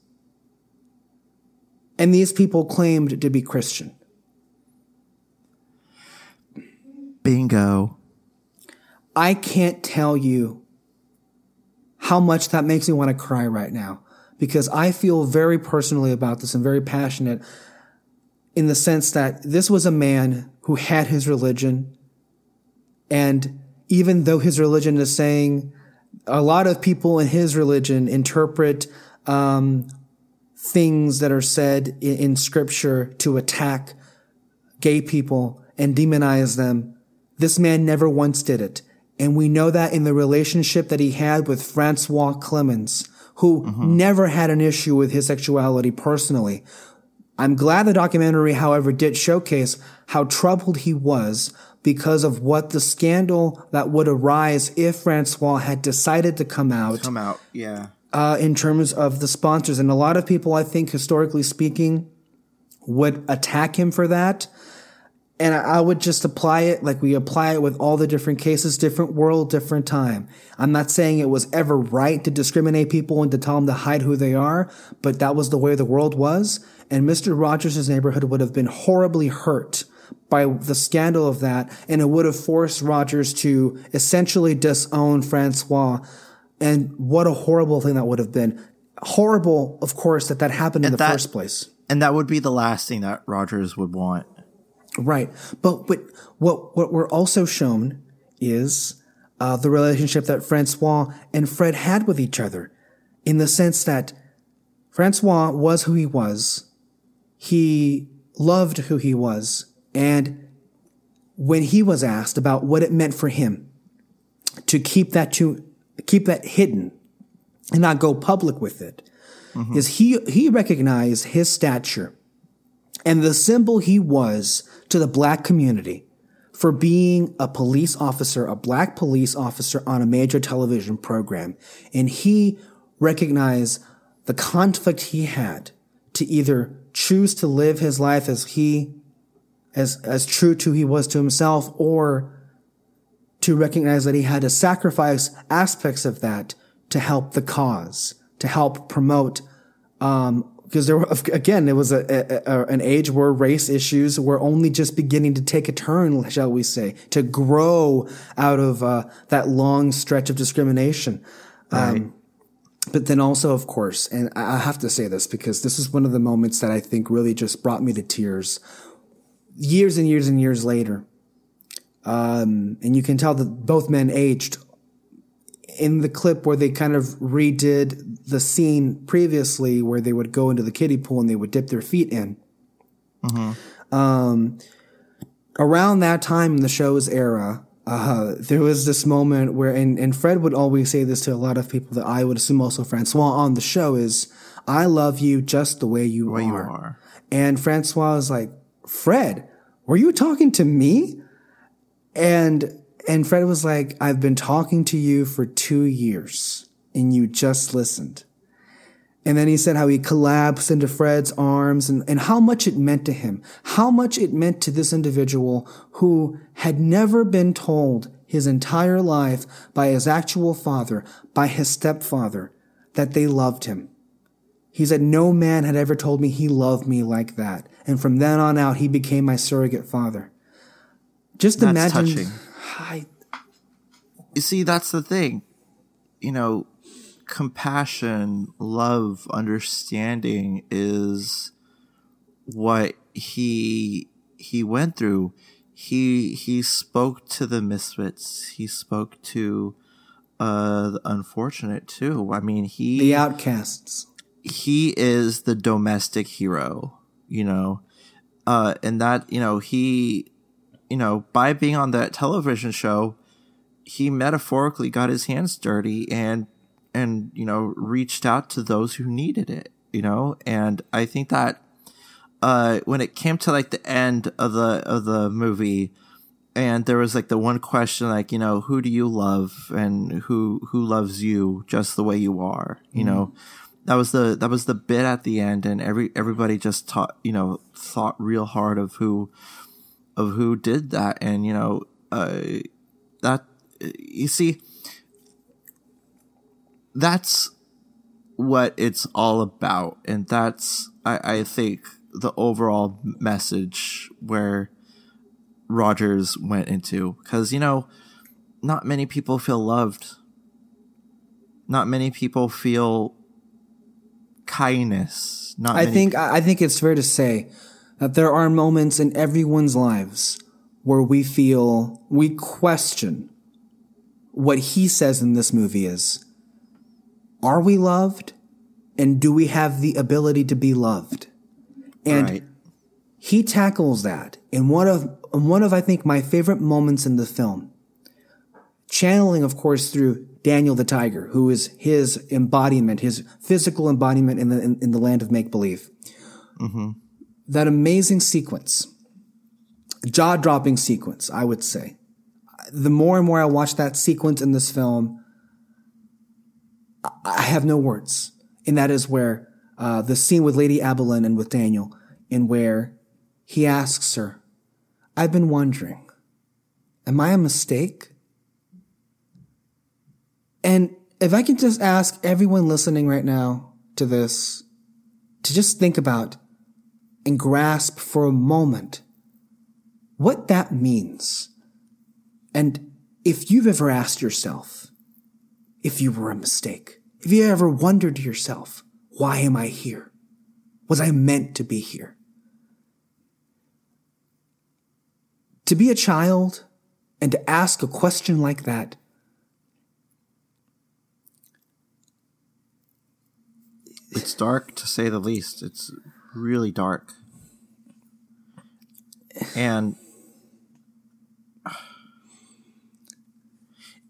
And these people claimed to be Christian. Bingo. I can't tell you how much that makes me want to cry right now because I feel very personally about this and very passionate in the sense that this was a man who had his religion. And even though his religion is saying a lot of people in his religion interpret um, things that are said in, in scripture to attack gay people and demonize them. This man never once did it. And we know that in the relationship that he had with Francois Clemmons, who mm-hmm. never had an issue with his sexuality personally. I'm glad the documentary, however, did showcase how troubled he was because of what the scandal that would arise if Francois had decided to come out. Come out, yeah uh, in terms of the sponsors. And a lot of people, I think, historically speaking, would attack him for that. And I would just apply it like we apply it with all the different cases, different world, different time. I'm not saying it was ever right to discriminate people and to tell them to hide who they are, but that was the way the world was. And Mr. Rogers' neighborhood would have been horribly hurt by the scandal of that. And it would have forced Rogers to essentially disown Francois and what a horrible thing that would have been. Horrible, of course, that that happened in the that, first place. And that would be the last thing that Rogers would want. Right. But, but what, what we're also shown is uh, the relationship that Francois and Fred had with each other in the sense that Francois was who he was. He loved who he was. And when he was asked about what it meant for him to keep that to keep that hidden and not go public with it, mm-hmm. is he he recognized his stature and the symbol he was to the black community for being a police officer, a black police officer on a major television program. And he recognized the conflict he had to either choose to live his life as he, as, as true to he was to himself or to recognize that he had to sacrifice aspects of that to help the cause, to help promote, um, because there were, again, it was a, a, a, an age where race issues were only just beginning to take a turn, shall we say, to grow out of uh, that long stretch of discrimination. Right. Um, but then also, of course, and I have to say this because this is one of the moments that I think really just brought me to tears. Years and years and years later, um, and you can tell that both men aged in the clip where they kind of redid the scene previously where they would go into the kiddie pool and they would dip their feet in. Mm-hmm. Um, around that time in the show's era, uh, there was this moment where, and, and Fred would always say this to a lot of people that I would assume also Francois on the show is, I love you just the way you, way are. you are. And Francois was like, Fred, were you talking to me? And and Fred was like, I've been talking to you for two years and you just listened. And then he said how he collapsed into Fred's arms and, and how much it meant to him, how much it meant to this individual who had never been told his entire life by his actual father, by his stepfather, that they loved him. He said, no man had ever told me he loved me like that. And from then on out, he became my surrogate father. Just that's imagine. Touching. I, you see, that's the thing. You know, compassion, love, understanding is what he he went through, he he spoke to the misfits. He spoke to uh the unfortunate too. I mean, he the outcasts. He is the domestic hero, you know. Uh and that, you know, he you know, by being on that television show, he metaphorically got his hands dirty and and you know reached out to those who needed it you know and i think that uh when it came to like the end of the of the movie and there was like the one question like you know who do you love and who who loves you just the way you are you mm-hmm. know that was the that was the bit at the end and every everybody just taught you know thought real hard of who of who did that. And you know uh that you see that's what it's all about. And that's i i think the overall message where rogers went into. Because you know not many people feel loved. Not many people feel kindness. Not i think i think it's fair to say that there are moments in everyone's lives where we feel we question what he says in this movie is are we loved and do we have the ability to be loved and right. he tackles that in one of in one of i think my favorite moments in the film channeling of course through daniel the tiger who is his embodiment his physical embodiment in the in, in the land of make believe mm-hmm. That amazing sequence jaw dropping sequence i would say the more and more I watch that sequence in this film, I have no words. And that is where uh, the scene with Lady Aberlin and with Daniel, in where he asks her, I've been wondering, am I a mistake? And if I can just ask everyone listening right now to this to just think about and grasp for a moment what that means. And if you've ever asked yourself if you were a mistake, if you ever wondered to yourself, why am I here? Was I meant to be here? To be a child and to ask a question like that it's dark to say the least. It's really dark. And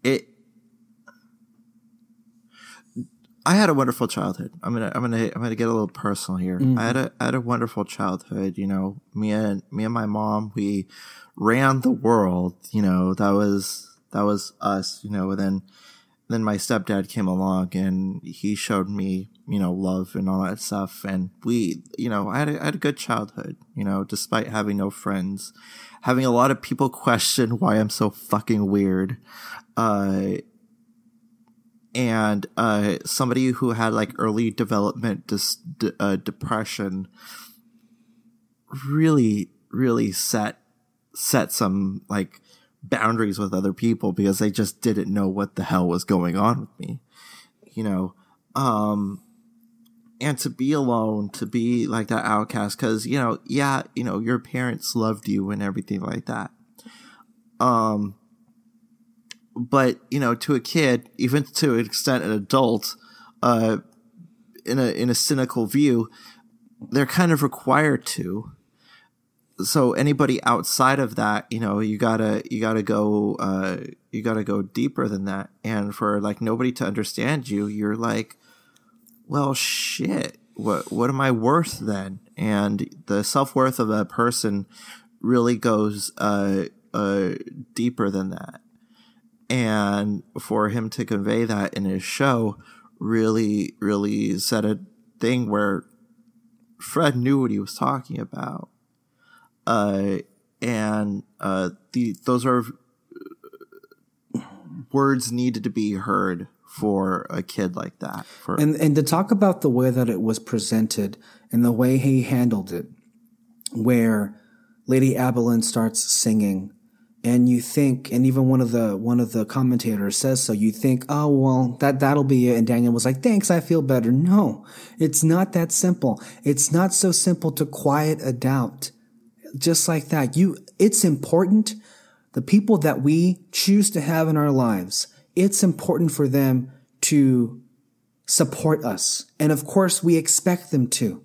it I had a wonderful childhood. I'm gonna I'm gonna I'm gonna get a little personal here. Mm-hmm. I had a I had a wonderful childhood. You know, me and me and my mom we ran the world. You know, that was that was us. You know, and then then my stepdad came along and he showed me you know love and all that stuff. And we you know I had a, I had a good childhood. You know, despite having no friends, having a lot of people question why I'm so fucking weird uh, and uh, somebody who had like early development dis- uh, depression really really set set some like boundaries with other people because they just didn't know what the hell was going on with me you know um and to be alone to be like that outcast because you know yeah you know your parents loved you and everything like that um but you know, to a kid, even to an extent, an adult, uh, in a in a cynical view, they're kind of required to. So anybody outside of that, you know, you gotta you gotta go uh, you gotta go deeper than that. And for like nobody to understand you, you're like, well, shit. What what am I worth then? And the self worth of a person really goes uh, uh, deeper than that and for him to convey that in his show really really said a thing where fred knew what he was talking about uh, and uh, the those are words needed to be heard for a kid like that for and and to talk about the way that it was presented and the way he handled it where lady aberlin starts singing and you think, and even one of the one of the commentators says so. You think, oh well, that that'll be it. And Daniel was like, thanks, I feel better. No, it's not that simple. It's not so simple to quiet a doubt. Just like that. You, it's important. The people that we choose to have in our lives, it's important for them to support us. And of course, we expect them to.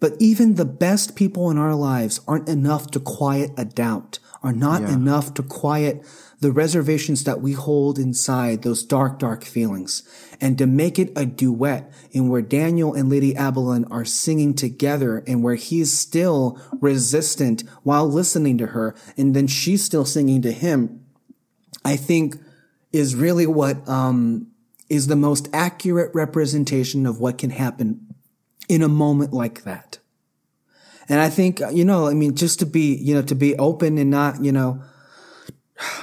But even the best people in our lives aren't enough to quiet a doubt, are not Yeah. enough to quiet the reservations that we hold inside, those dark, dark feelings. And to make it a duet in where Daniel and Lady Aberlin are singing together and where he's still resistant while listening to her and then she's still singing to him, I think is really what, um, is the most accurate representation of what can happen in a moment like that. And I think, you know, I mean, just to be, you know, to be open and not, you know,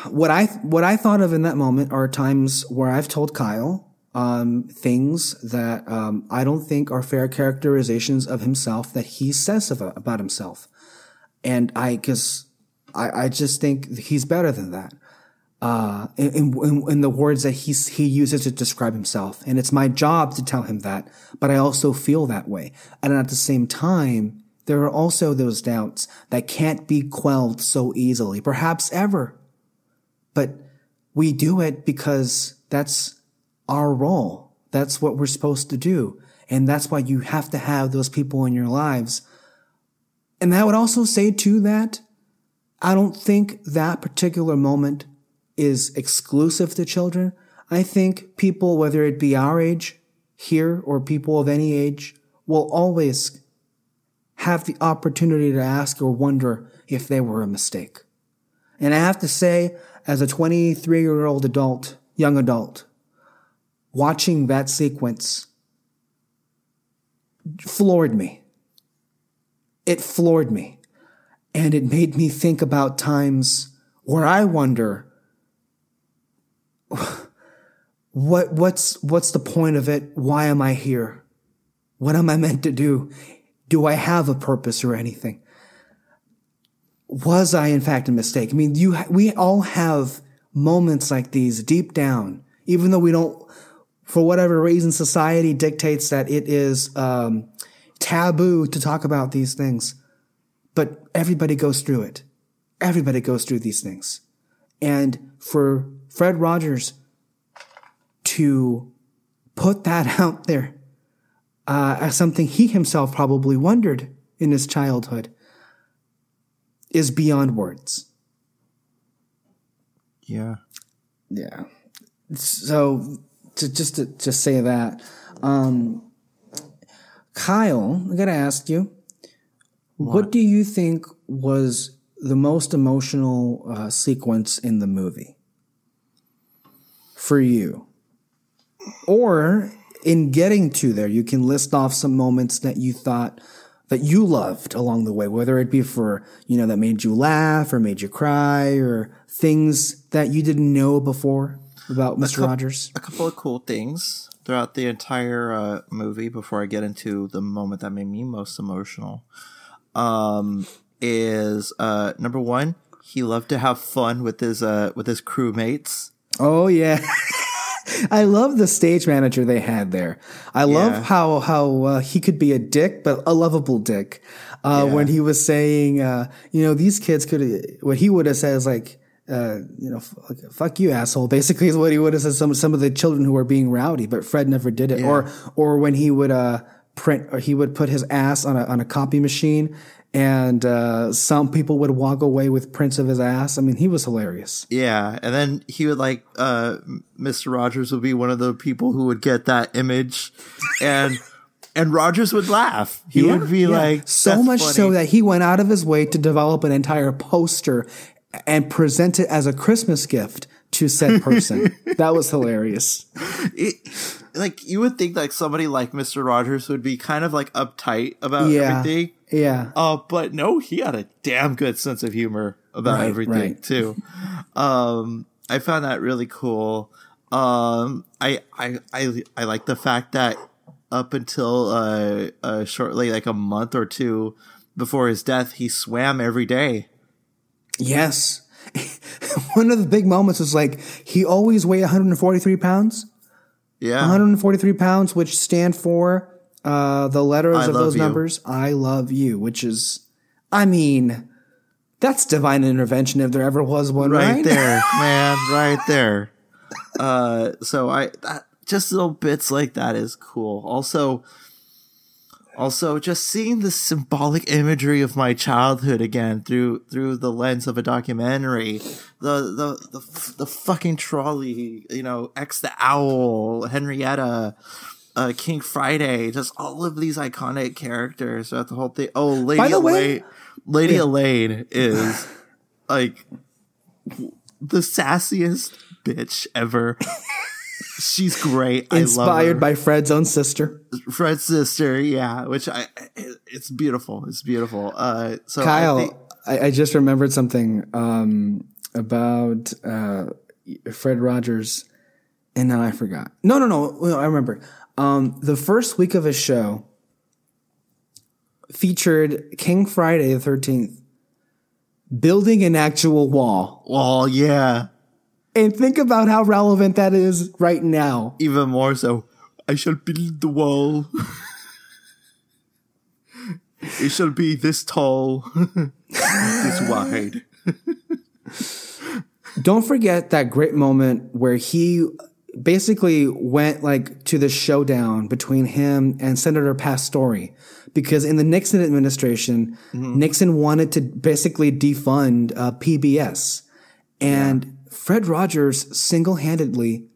what I, what I thought of in that moment are times where I've told Kyle, um, things that, um, I don't think are fair characterizations of himself that he says of, about himself. And I, cause I, I just think he's better than that uh, in, in, in the words that he, he uses to describe himself. And it's my job to tell him that, but I also feel that way. And at the same time, there are also those doubts that can't be quelled so easily, perhaps ever. But we do it because that's our role. That's what we're supposed to do. And that's why you have to have those people in your lives. And I would also say too that I don't think that particular moment is exclusive to children. I think people, whether it be our age here or people of any age, will always have the opportunity to ask or wonder if they were a mistake. And I have to say, as a 23 year old adult, young adult, watching that sequence floored me. It floored me. And it made me think about times where I wonder, what, what's, what's the point of it? Why am I here? What am I meant to do? Do I have a purpose or anything? Was I in fact a mistake? I mean, you, we all have moments like these deep down, even though we don't, for whatever reason, society dictates that it is, um, taboo to talk about these things. But everybody goes through it. Everybody goes through these things. And for Fred Rogers to put that out there uh, as something he himself probably wondered in his childhood is beyond words. Yeah. Yeah. So to just to just say that, um, Kyle, I gotta ask you, what, do you think was the most emotional uh, sequence in the movie for you? Or in getting to there, you can list off some moments that you thought that you loved along the way, whether it be for, you know, that made you laugh or made you cry or things that you didn't know before about Mr. coup- Rogers. A couple of cool things throughout the entire uh, movie before I get into the moment that made me most emotional um, is uh, number one, he loved to have fun with his uh, with his crewmates. Oh yeah. I love the stage manager they had there. I love Yeah. how how uh, he could be a dick, but a lovable dick. Uh, Yeah. When he was saying, uh, you know, these kids could. What he would have said is like, uh, you know, fuck you, asshole. Basically, is what he would have said. Some some of the children who were being rowdy, but Fred never did it. Or or when he would uh, print, or he would put his ass on a on a copy machine. And uh, some people would walk away with prints of his ass. I mean, he was hilarious. Yeah, and then he would like uh, Mr. Rogers would be one of the people who would get that image, and and Rogers would laugh. He would be Yeah. like so "That's much so that he went out of his way to develop an entire poster and present it as a Christmas gift to said person. that was hilarious. it, like you would think like somebody like Mr. Rogers would be kind of like uptight about Yeah. everything. Yeah. Uh, but no, he had a damn good sense of humor about Right, everything right. too. Um, I found that really cool. Um, I, I, I, I like the fact that up until, uh, uh, shortly, like a month or two before his death, he swam every day. Yes. One of the big moments was like he always weighed 143 pounds. Yeah. 143 pounds, which stand for uh, the letters I of those you. numbers. I love you, which is, I mean, That's divine intervention if there ever was one, right? right there, man, right there. Uh, so I that, just little bits like that is cool. Also, also just seeing the symbolic imagery of my childhood again through through the lens of a documentary. The the the the fucking trolley, you know, X the owl, Henrietta. Uh, King Friday, just all of these iconic characters throughout the whole thing. Oh, Lady By the way- Elaine, Lady Elaine is like the sassiest bitch ever. She's great. I love Inspired by Fred's own sister. Fred's sister, yeah, which I it's beautiful. It's beautiful. Uh so I Kyle, think- I, I just remembered something um, about uh, Fred Rogers, and now I forgot. No, no, no. I remember. Um, the first week of his show featured King Friday the Thirteenth building an actual wall, well, yeah, and think about how relevant that is right now. even more so. I shall build the wall. it shall be this tall, this wide. Don't forget that great moment where he basically went like to the showdown between him and Senator Pastore because in the Nixon administration, Nixon wanted to basically defund uh, PBS, and Fred Rogers single-handedly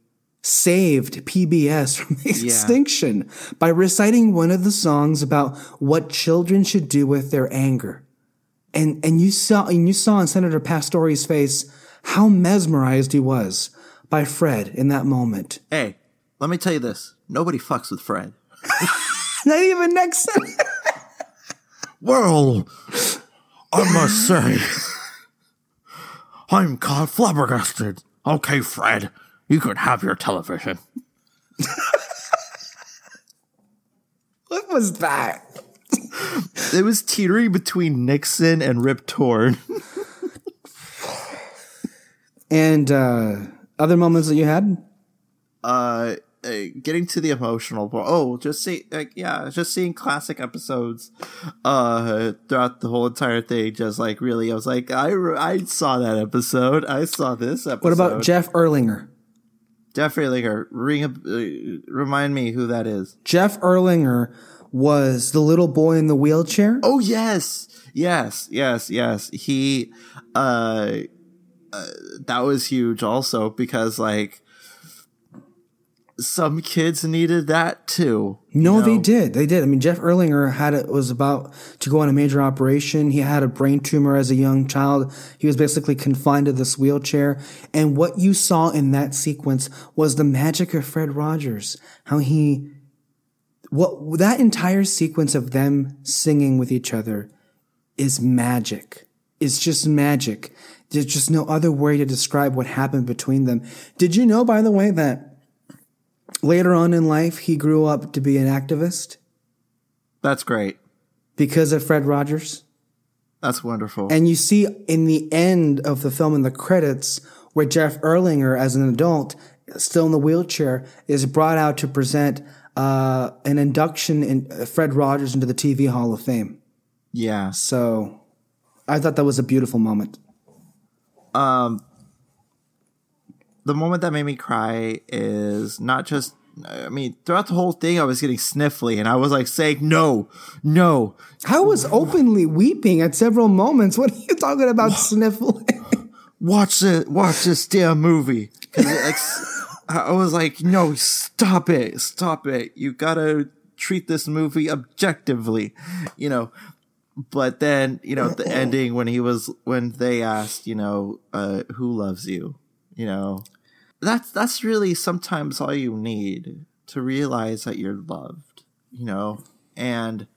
saved PBS from extinction by reciting one of the songs about what children should do with their anger and and you saw and you saw in Senator Pastore's face how mesmerized he was by Fred in that moment. Hey, let me tell you this. Nobody fucks with Fred. Not even next. Well, I must say, I'm of flabbergasted. Okay, Fred, you can have your television. what was that? It was teetering between Nixon and Rip Torn. And uh, other moments that you had? Uh, uh, getting to the emotional part. Oh, just see, like, yeah, just seeing classic episodes, uh, throughout the whole entire thing. Just like really, I was like, I, I saw that episode. I saw this episode. What about Jeff Erlanger? Jeff Erlanger? Ring, uh, remind me who that is. Jeff Erlanger was the little boy in the wheelchair. Oh yes, yes, yes, yes. He, uh, uh, that was huge also because like some kids needed that too. No, they did. They did. I mean, Jeff Erlanger had it was about to go on a major operation. He had a brain tumor as a young child. He was basically confined to this wheelchair. And what you saw in that sequence was the magic of Fred Rogers. How he, what that entire sequence of them singing with each other is magic. It's just magic. There's just no other way to describe what happened between them. Did you know, by the way, that later on in life he grew up to be an activist? That's great. because of Fred Rogers. That's wonderful. And you see in the end of the film in the credits where Jeff Erlanger, as an adult, still in the wheelchair, is brought out to present uh, an induction in uh, Fred Rogers into the TV Hall of Fame. yeah. So I thought that was a beautiful moment. The moment that made me cry is not just. I mean, throughout the whole thing, I was getting sniffly, and I was like saying, "No, no, I was openly weeping at several moments. What are you talking about sniffling? watch it, watch this damn movie. it, like, I was like, "No, stop it, stop it! You gotta treat this movie objectively," you know. But then, you know, the ending when he was when they asked, you know, uh, who loves you, you know, that's that's really sometimes all you need to realize that you're loved, you know, and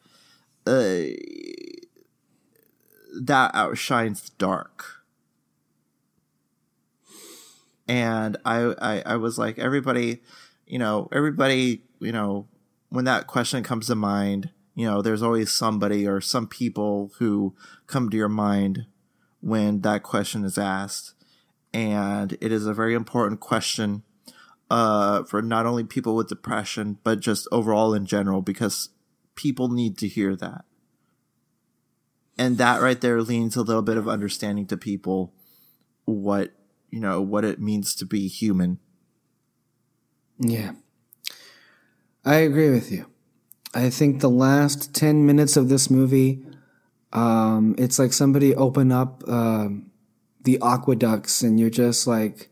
uh, that outshines the dark. And I, I, I was like, everybody, you know, everybody, you know, when that question comes to mind, you know, there's always somebody or some people who come to your mind when that question is asked. And it is a very important question uh, for not only people with depression, but just overall in general, because people need to hear that. and that right there leans a little bit of understanding to people what you know what it means to be human. Yeah. I agree with you. I think the last 10 minutes of this movie, um, it's like somebody open up um, the aqueducts and you're just like,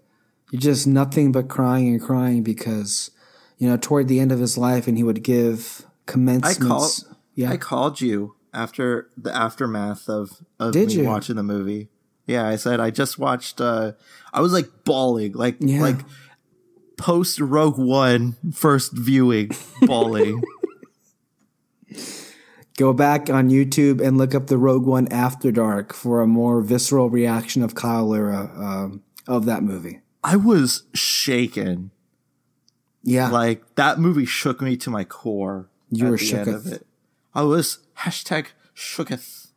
you're just nothing but crying and crying because, you know, toward the end of his life and he would give commencements. I called, yeah. I called you after the aftermath of, of Did me you? watching the movie. Yeah, I said I just watched. Uh, I was like bawling, like Yeah. like post Rogue One first viewing, bawling. Go back on YouTube and look up the Rogue One After Dark for a more visceral reaction of Kyle Lira um, of that movie. I was shaken. Yeah. Like that movie shook me to my core. You were shooketh. of it. I was hashtag shooketh.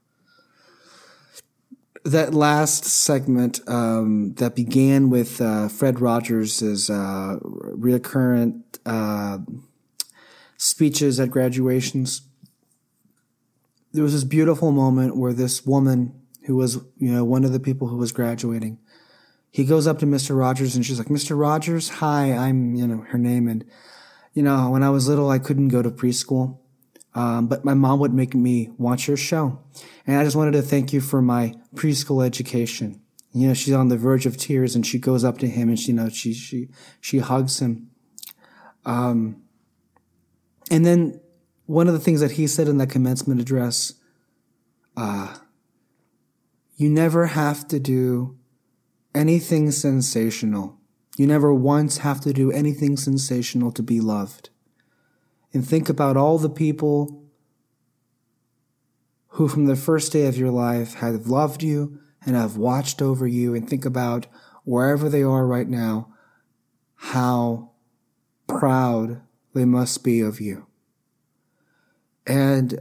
that last segment um, that began with uh, Fred Rogers' uh, recurrent uh, speeches at graduations. There was this beautiful moment where this woman, who was you know one of the people who was graduating, he goes up to Mr. Rogers and she's like, "Mr. Rogers, hi, I'm you know her name and you know when I was little I couldn't go to preschool." Um, but my mom would make me watch your show. And I just wanted to thank you for my preschool education. You know, she's on the verge of tears and she goes up to him and she, you know, she, she, she hugs him. Um, and then one of the things that he said in that commencement address, uh, you never have to do anything sensational. You never once have to do anything sensational to be loved. And think about all the people who from the first day of your life have loved you and have watched over you. And think about wherever they are right now how proud they must be of you and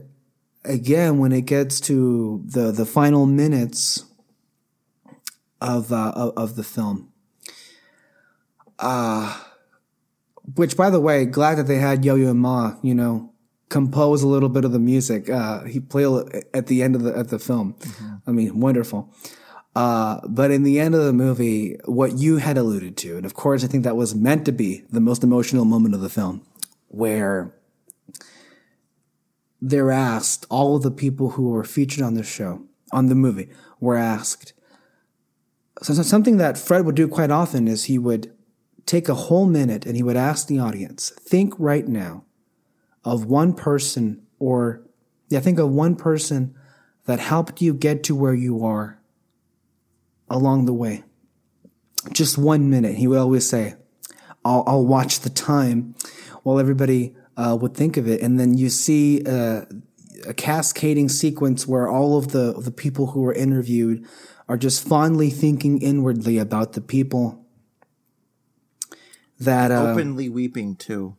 again when it gets to the the final minutes of uh, of, of the film uh which, by the way, glad that they had Yo Yo Ma, you know, compose a little bit of the music. Uh, he played at the end of the at the film. I mean, wonderful. Uh, but in the end of the movie, what you had alluded to, and of course, I think that was meant to be the most emotional moment of the film, where they're asked, all of the people who were featured on the show, on the movie, were asked. So, so something that Fred would do quite often is he would take a whole minute and he would ask the audience, think right now of one person or, yeah, think of one person that helped you get to where you are along the way. Just one minute. He would always say, I'll, I'll watch the time while everybody uh, would think of it. And then you see uh, a cascading sequence where all of the, the people who were interviewed are just fondly thinking inwardly about the people that uh, openly weeping too.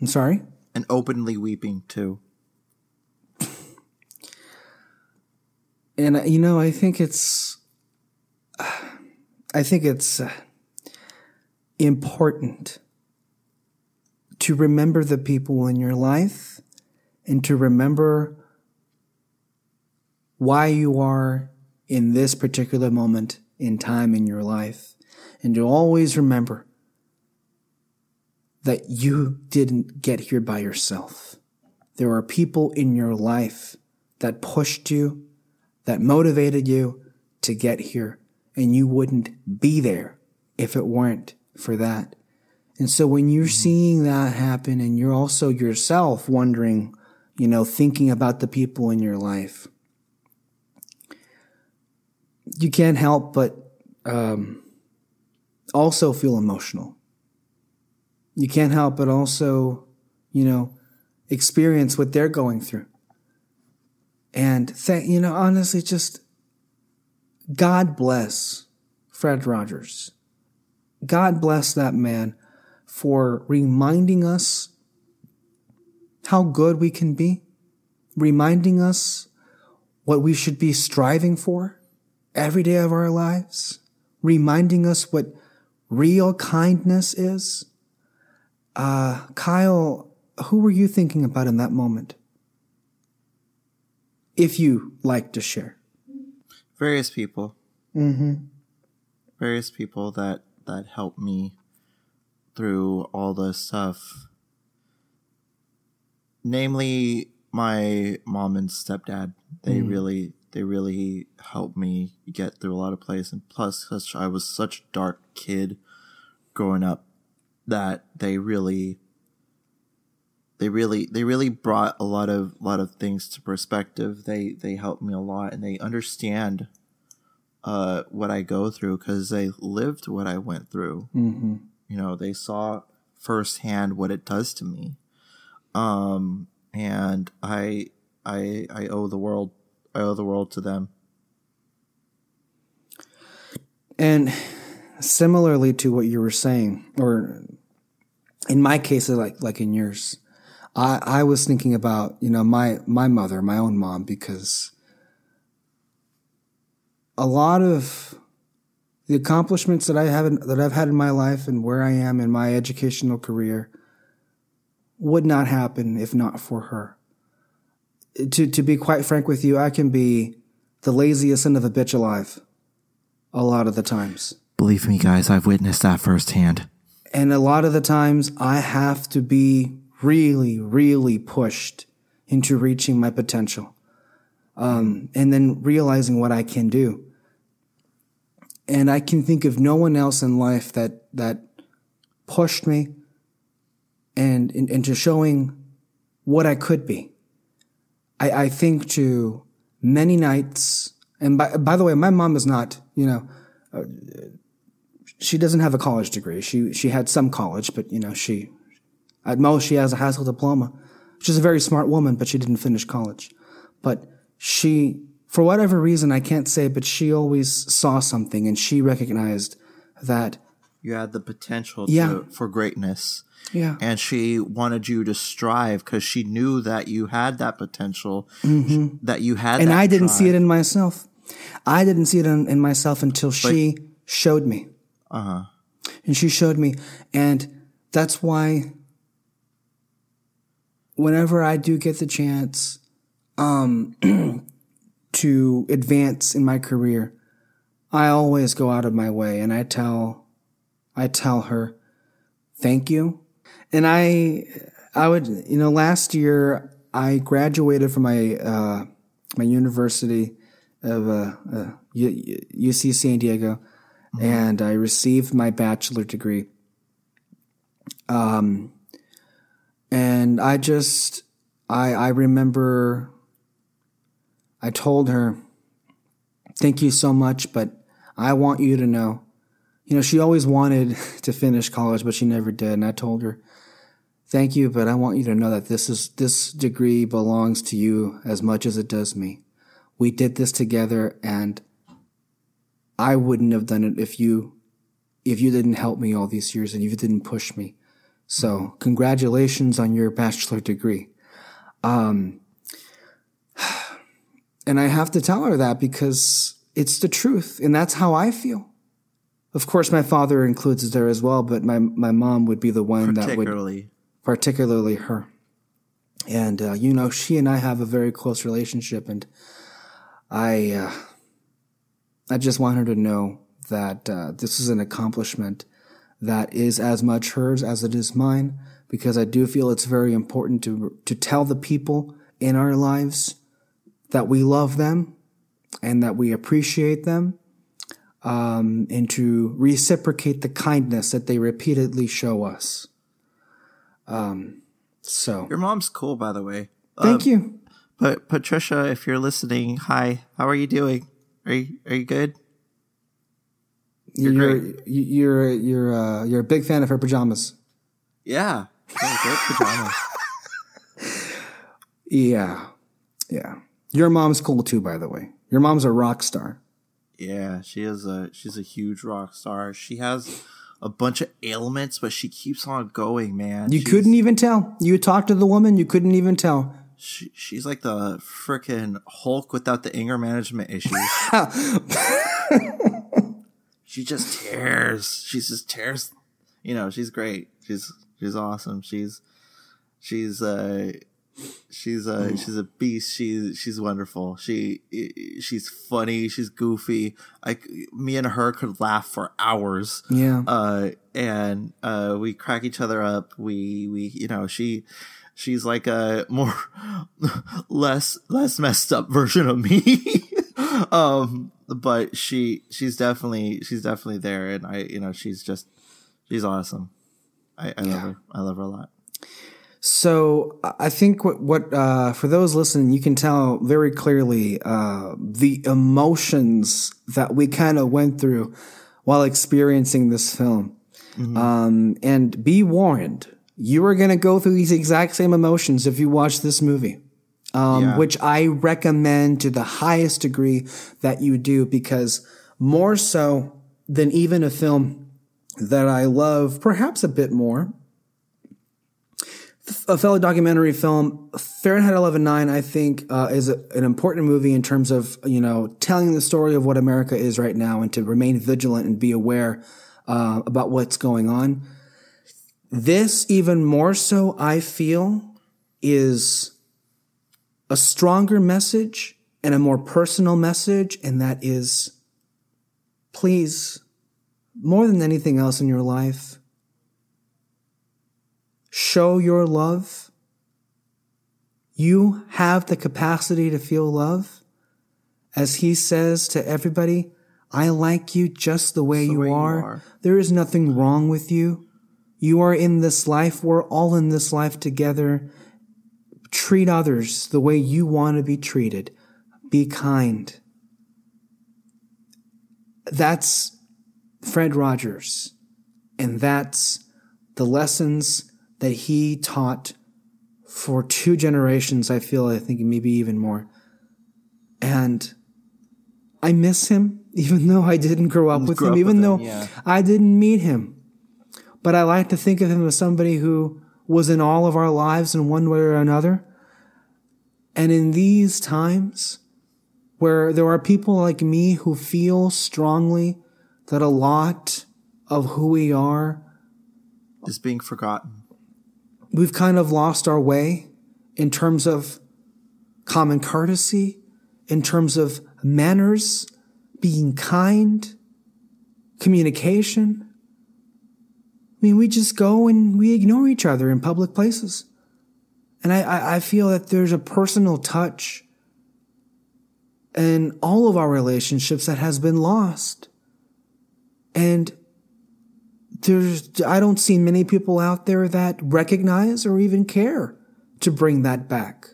I'm sorry. And openly weeping too. And uh, you know, I think it's, I think it's uh, important to remember the people in your life and to remember why you are in this particular moment in time in your life. And to always remember that you didn't get here by yourself. There are people in your life that pushed you, that motivated you to get here, and you wouldn't be there if it weren't for that. And so when you're seeing that happen and you're also yourself wondering, you know, thinking about the people in your life, you can't help but um, also feel emotional. You can't help but also, you know, experience what they're going through. And th- you know, honestly, just God bless Fred Rogers. God bless that man for reminding us how good we can be, reminding us what we should be striving for every day of our lives, reminding us what real kindness is. Uh, Kyle, who were you thinking about in that moment? if you like to share. Various people. Mm-hmm. Various people that that helped me through all this stuff. Namely, my mom and stepdad. They mm. really, they really helped me get through a lot of places. And plus, such I was such a dark kid growing up that they really they really they really brought a lot of lot of things to perspective. They they helped me a lot, and they understand uh, what I go through because they lived what I went through. Mm-hmm. You know, they saw firsthand what it does to me, um, and I I I owe the world I owe the world to them. And similarly to what you were saying, or in my case, like like in yours, I, I was thinking about, you know, my, my mother, my own mom, because a lot of the accomplishments that I have that I've had in my life and where I am in my educational career would not happen if not for her. To to be quite frank with you, I can be the laziest son of a bitch alive a lot of the times. Believe me, guys, I've witnessed that firsthand. And a lot of the times I have to be really, really pushed into reaching my potential. Um, and then realizing what I can do. And I can think of no one else in life that, that pushed me and into showing what I could be. I, I think to many nights, and by, by the way, my mom is not, you know, uh, she doesn't have a college degree. She, she had some college, but, you know, she, at most, she has a high school diploma. She's a very smart woman, but she didn't finish college. But she, for whatever reason, I can't say, but she always saw something and she recognized that you had the potential to, for greatness. Yeah. And she wanted you to strive because she knew that you had that potential, mm-hmm. that you had And I didn't drive. see it in myself. I didn't see it in, in myself until but, she showed me. Uh huh. And she showed me. And that's why whenever I do get the chance um, to advance in my career, I always go out of my way and I tell I tell her thank you. And I I would you know last year I graduated from my uh, my university of uh, uh, UC San Diego, mm-hmm. and I received my bachelor degree. Um, and I just, I, I remember I told her, thank you so much, but I want you to know. You know, she always wanted to finish college, but she never did. And I told her, thank you, but I want you to know that this is, this degree belongs to you as much as it does me. We did this together and I wouldn't have done it if you, if you didn't help me all these years and you didn't push me. So congratulations on your bachelor degree. Um, and I have to tell her that because it's the truth and that's how I feel. Of course, my father includes there as well, but my, my mom would be the one that would, particularly her. And, uh, you know, she and I have a very close relationship and I, uh, I just want her to know that, uh, this is an accomplishment that is as much hers as it is mine, because I do feel it's very important to, to tell the people in our lives that we love them and that we appreciate them, um, and to reciprocate the kindness that they repeatedly show us. Um, so your mom's cool, by the way. Thank um, you. But Patricia, if you're listening, hi. How are you doing? Are you are you good? You're you're you're you're, uh, you're a big fan of her pajamas. Yeah, great pajamas. yeah, yeah. Your mom's cool too, by the way. Your mom's a rock star. Yeah, she is a she's a huge rock star. She has a bunch of ailments, but she keeps on going, man. You she's, couldn't even tell. You talked to the woman, you couldn't even tell. She, she's like the freaking Hulk without the anger management issues. she just tears. She just tears. You know, she's great. She's she's awesome. She's she's uh She's a she's a beast. She's she's wonderful. She she's funny. She's goofy. I me and her could laugh for hours. Yeah. Uh, and uh, we crack each other up. We we you know she she's like a more less less messed up version of me. um, but she she's definitely she's definitely there, and I you know she's just she's awesome. I, I yeah. love her. I love her a lot. So I think what, what uh, for those listening, you can tell very clearly uh, the emotions that we kind of went through while experiencing this film. Mm-hmm. Um, and be warned, you are going to go through these exact same emotions if you watch this movie. Um, yeah. which I recommend to the highest degree that you do because more so than even a film that I love perhaps a bit more a fellow documentary film, Fahrenheit 11.9, I think, uh, is a, an important movie in terms of, you know, telling the story of what America is right now and to remain vigilant and be aware uh, about what's going on. This, even more so, I feel, is a stronger message and a more personal message, and that is, please, more than anything else in your life, show your love. You have the capacity to feel love. As he says to everybody, I like you just the way, the you, way are. you are. There is nothing wrong with you. You are in this life. We're all in this life together. Treat others the way you want to be treated. Be kind. That's Fred Rogers. And that's the lessons that he taught for two generations, I feel, I think maybe even more. And I miss him, even though I didn't grow up with him, up even with though him, yeah. I didn't meet him. But I like to think of him as somebody who was in all of our lives in one way or another. And in these times where there are people like me who feel strongly that a lot of who we are is being forgotten we've kind of lost our way in terms of common courtesy, in terms of manners, being kind, communication. I mean, we just go and we ignore each other in public places. And I, I feel that there's a personal touch in all of our relationships that has been lost. And there's, I don't see many people out there that recognize or even care to bring that back.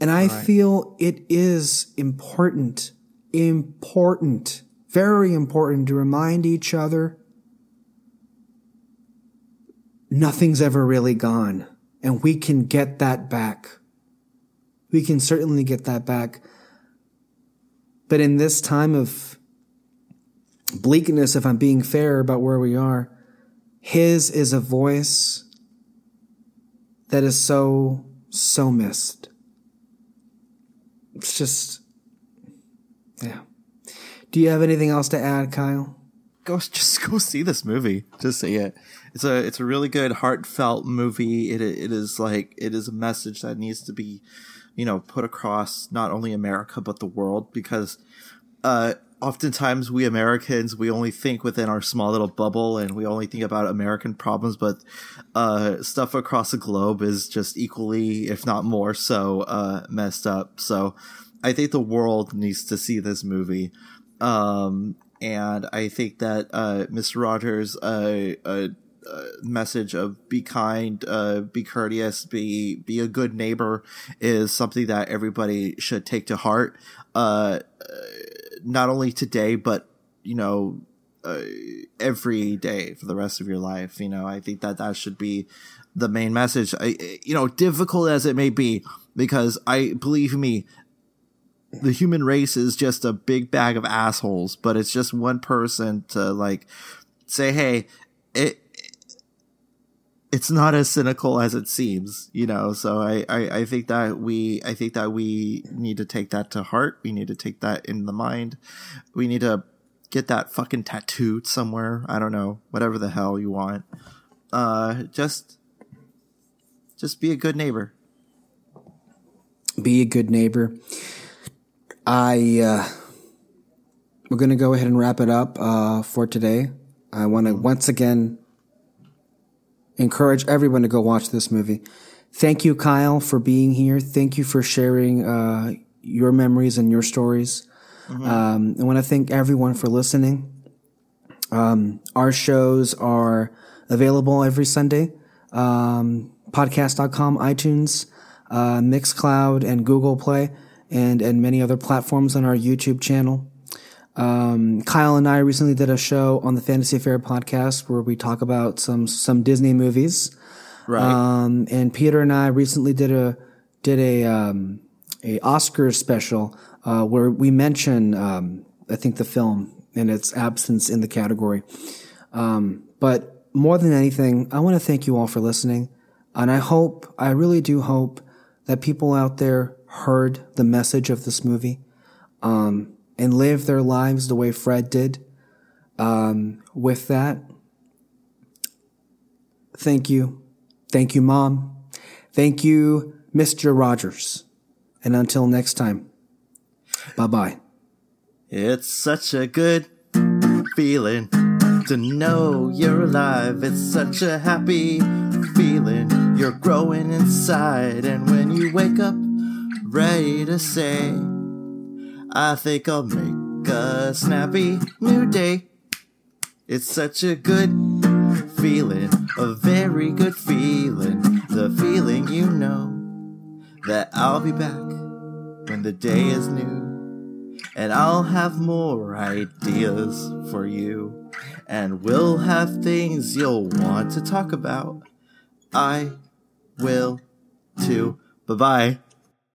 And I right. feel it is important, important, very important to remind each other nothing's ever really gone and we can get that back. We can certainly get that back. But in this time of bleakness, if I'm being fair about where we are, his is a voice that is so, so missed. It's just, yeah. Do you have anything else to add, Kyle? Go, just go see this movie. Just see it. It's a, it's a really good, heartfelt movie. It, it is like, it is a message that needs to be, you know, put across not only America, but the world because, uh, oftentimes we Americans we only think within our small little bubble and we only think about American problems, but uh, stuff across the globe is just equally, if not more, so uh, messed up. So I think the world needs to see this movie. Um, and I think that uh, Mr. Rogers' uh, uh, uh, message of be kind, be courteous, be be a good neighbor is something that everybody should take to heart. Not only today, but you know, uh, every day for the rest of your life. You know, I think that that should be the main message. I, you know, difficult as it may be, because I believe me, the human race is just a big bag of assholes. But it's just one person to like say, "Hey, it it's not as cynical as it seems, you know. So I, I, I, think that we I think that we need to take that to heart. We need to take that in the mind. We need to get that fucking tattooed somewhere. I don't know, whatever the hell you want. Uh, just just be a good neighbor. Be a good neighbor. I uh, we're gonna go ahead and wrap it up uh, for today. I want to once again encourage everyone to go watch this movie. Thank you, Kyle, for being here. Thank you for sharing uh, your memories and your stories. Um, I want to thank everyone for listening. Um, our shows are available every Sunday. Um, podcast.com, iTunes, uh, Mixcloud, and Google Play, and, and many other platforms on our YouTube channel. Um, Kyle and I recently did a show on the Fantasy Fair podcast where we talk about some, some Disney movies. Right. Um, and Peter and I recently did a, did a, um, a Oscars special, uh, where we mention, um, I think the film and its absence in the category. Um, but more than anything, I want to thank you all for listening. And I hope, I really do hope that people out there heard the message of this movie, um, and live their lives the way Fred did. Um, with that, thank you. Thank you, Mom. Thank you, Mr. Rogers. And until next time, bye bye. It's such a good feeling to know you're alive. It's such a happy feeling. You're growing inside, and when you wake up, ready to say, I think I'll make a snappy new day. It's such a good feeling, a very good feeling. The feeling you know that I'll be back when the day is new. And I'll have more ideas for you. And we'll have things you'll want to talk about. I will too. Bye bye.